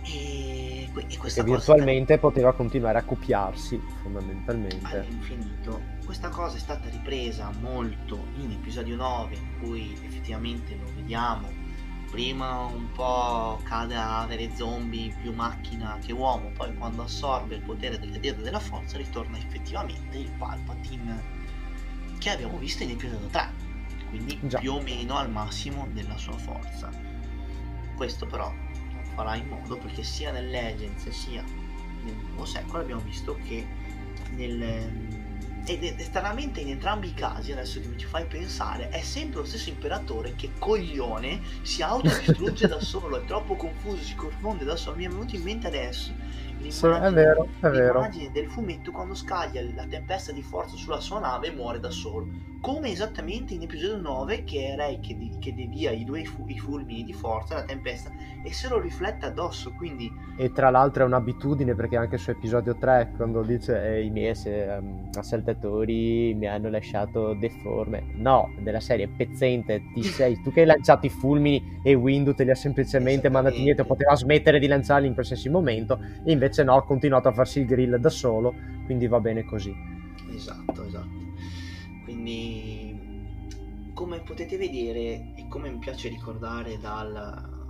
E, e questa Che cosa virtualmente poteva continuare a copiarsi, fondamentalmente. all'infinito. Questa cosa è stata ripresa molto in episodio 9, in cui effettivamente lo vediamo. Prima un po' cadavere, zombie, più macchina che uomo, poi quando assorbe il potere delle diade della forza ritorna effettivamente il Palpatine che abbiamo visto in episodio 3, quindi Già. più o meno al massimo della sua forza. Questo però farà in modo perché sia nel Legends sia nel nuovo secolo abbiamo visto che nel ed è stranamente in entrambi i casi, adesso che mi ci fai pensare, è sempre lo stesso imperatore che coglione si autodistrugge <laughs> da solo, è troppo confuso, si confonde da solo. Mi è venuto in mente adesso Sì, è l'immagine, vero, è vero. l'immagine del fumetto quando scaglia la tempesta di forza sulla sua nave e muore da solo. Come esattamente in episodio 9 che è Rey che, di- che devia i due fu- i fulmini di forza, la tempesta, e se lo riflette addosso, quindi E tra l'altro è un'abitudine perché anche su episodio 3, quando dice eh, i miei ehm, assaltatori mi hanno lasciato deforme. No, della serie pezzente, ti <laughs> sei tu che hai lanciato i fulmini e Windu te li ha semplicemente mandati Esattamente. dietro, poteva smettere di lanciarli in qualsiasi momento, e invece no, ha continuato a farsi il grill da solo, quindi va bene così. Esatto, esatto. Quindi, come potete vedere e come mi piace ricordare dal,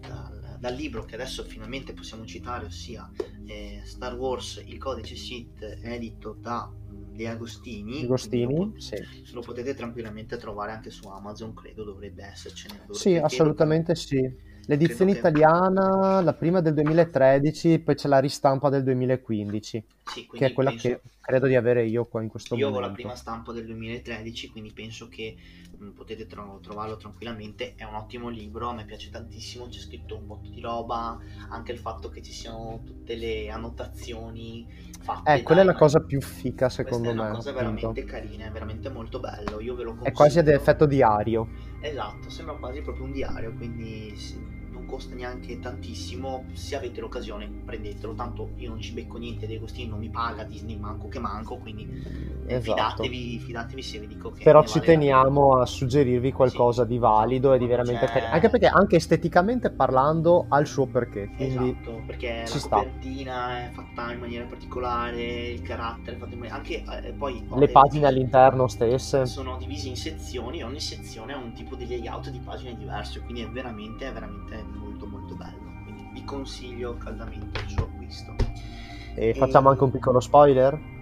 dal, dal libro che adesso finalmente possiamo citare, ossia eh, Star Wars, il codice Sith, edito da mm, De Agostini. Agostini, lo, sì. lo potete tranquillamente trovare anche su Amazon, credo dovrebbe essercene. Dovrebbe- Sì, assolutamente sì. L'edizione che- italiana, la prima del 2013, poi c'è la ristampa del 2015, Sì, che è quella penso- che credo di avere io qua in questo Io ho la momento. prima stampa del 2013, quindi penso che mh, potete tro- trovarlo tranquillamente. È un ottimo libro, a me piace tantissimo, c'è scritto un botto di roba, anche il fatto che ci siano tutte le annotazioni fatte. Eh, quella è la cosa più fica secondo Questa è me. una cosa appunto. veramente carina, è veramente molto bello. Io ve lo consiglio. È quasi ad effetto diario. Esatto, sembra quasi proprio un diario, quindi sì, non costa neanche tantissimo. Se avete l'occasione, prendetelo. Tanto io non ci becco niente, De Agostini non mi paga, Disney manco che manco, quindi eh, Esatto. fidatevi, fidatevi se vi dico che Però ci vale teniamo a suggerirvi qualcosa di valido e di veramente c'è- carino. Anche perché anche esteticamente parlando ha il suo perché. Quindi Esatto, perché la copertina è fatta in maniera particolare, il carattere è fatto in maniera... Anche eh, poi... le pagine all'interno stesse. sono divise in sezioni e ogni sezione ha un tipo di layout di pagine diverso, quindi è veramente, è veramente molto molto bello. ti consiglio caldamente il suo acquisto. E, e... facciamo anche un piccolo spoiler?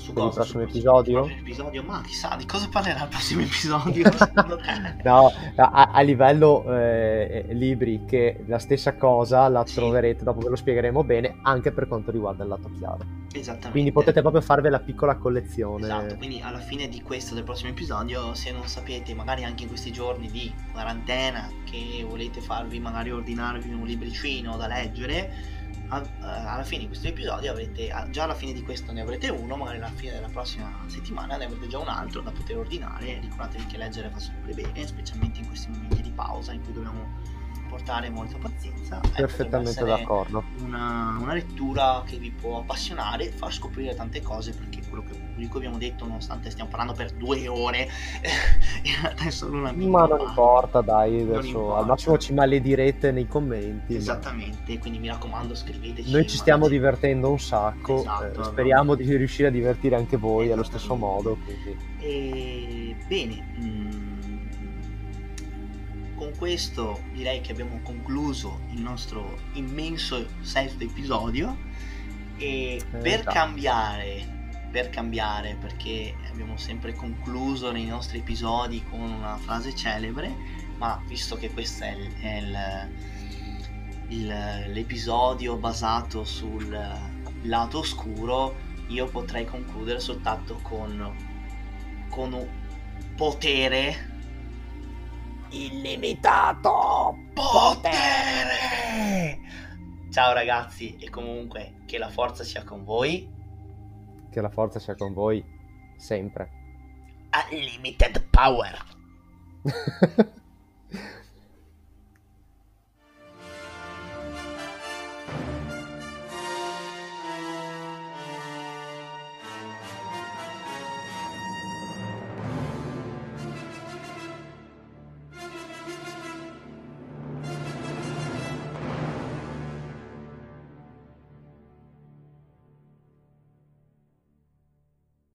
Su cosa? il prossimo episodio? Il episodio? Ma chissà, di cosa parlerà il prossimo episodio? <laughs> <laughs> no, a, a livello eh, libri, che la stessa cosa la sì. troverete dopo che lo spiegheremo bene, anche per quanto riguarda il lato chiaro. Esattamente. Quindi potete proprio farvi la piccola collezione. Esatto, quindi alla fine di questo, del prossimo episodio, se non sapete, magari anche in questi giorni di quarantena, che volete farvi, magari ordinarvi un libricino da leggere eh, alla fine di questo episodio avrete già alla fine di questo ne avrete uno magari alla fine della prossima settimana ne avrete già un altro da poter ordinare. Ricordatevi che leggere fa sempre bene specialmente in questi momenti di pausa in cui dobbiamo portare molta pazienza. Ecco, Perfettamente d'accordo. Una, una, lettura che vi può appassionare, far scoprire tante cose, perché quello che, di cui abbiamo detto, nonostante stiamo parlando per due ore, <laughs> in realtà è solo una Ma non importa, dai, adesso importa. al massimo ci maledirete nei commenti. Esattamente, ma... quindi mi raccomando scriveteci. Noi ci stiamo ma... divertendo un sacco, esatto, eh, speriamo di riuscire a divertire anche voi allo stesso modo. Quindi. E bene. Mm con questo direi che abbiamo concluso il nostro immenso sesto episodio. E eh, per cambiare, per cambiare, perché abbiamo sempre concluso nei nostri episodi con una frase celebre, ma visto che questo è, il, è il, il, l'episodio basato sul lato oscuro, io potrei concludere soltanto con, con un potere illimitato potere. Ciao ragazzi e comunque che la forza sia con voi. Che la forza sia con voi sempre. Unlimited power. <laughs>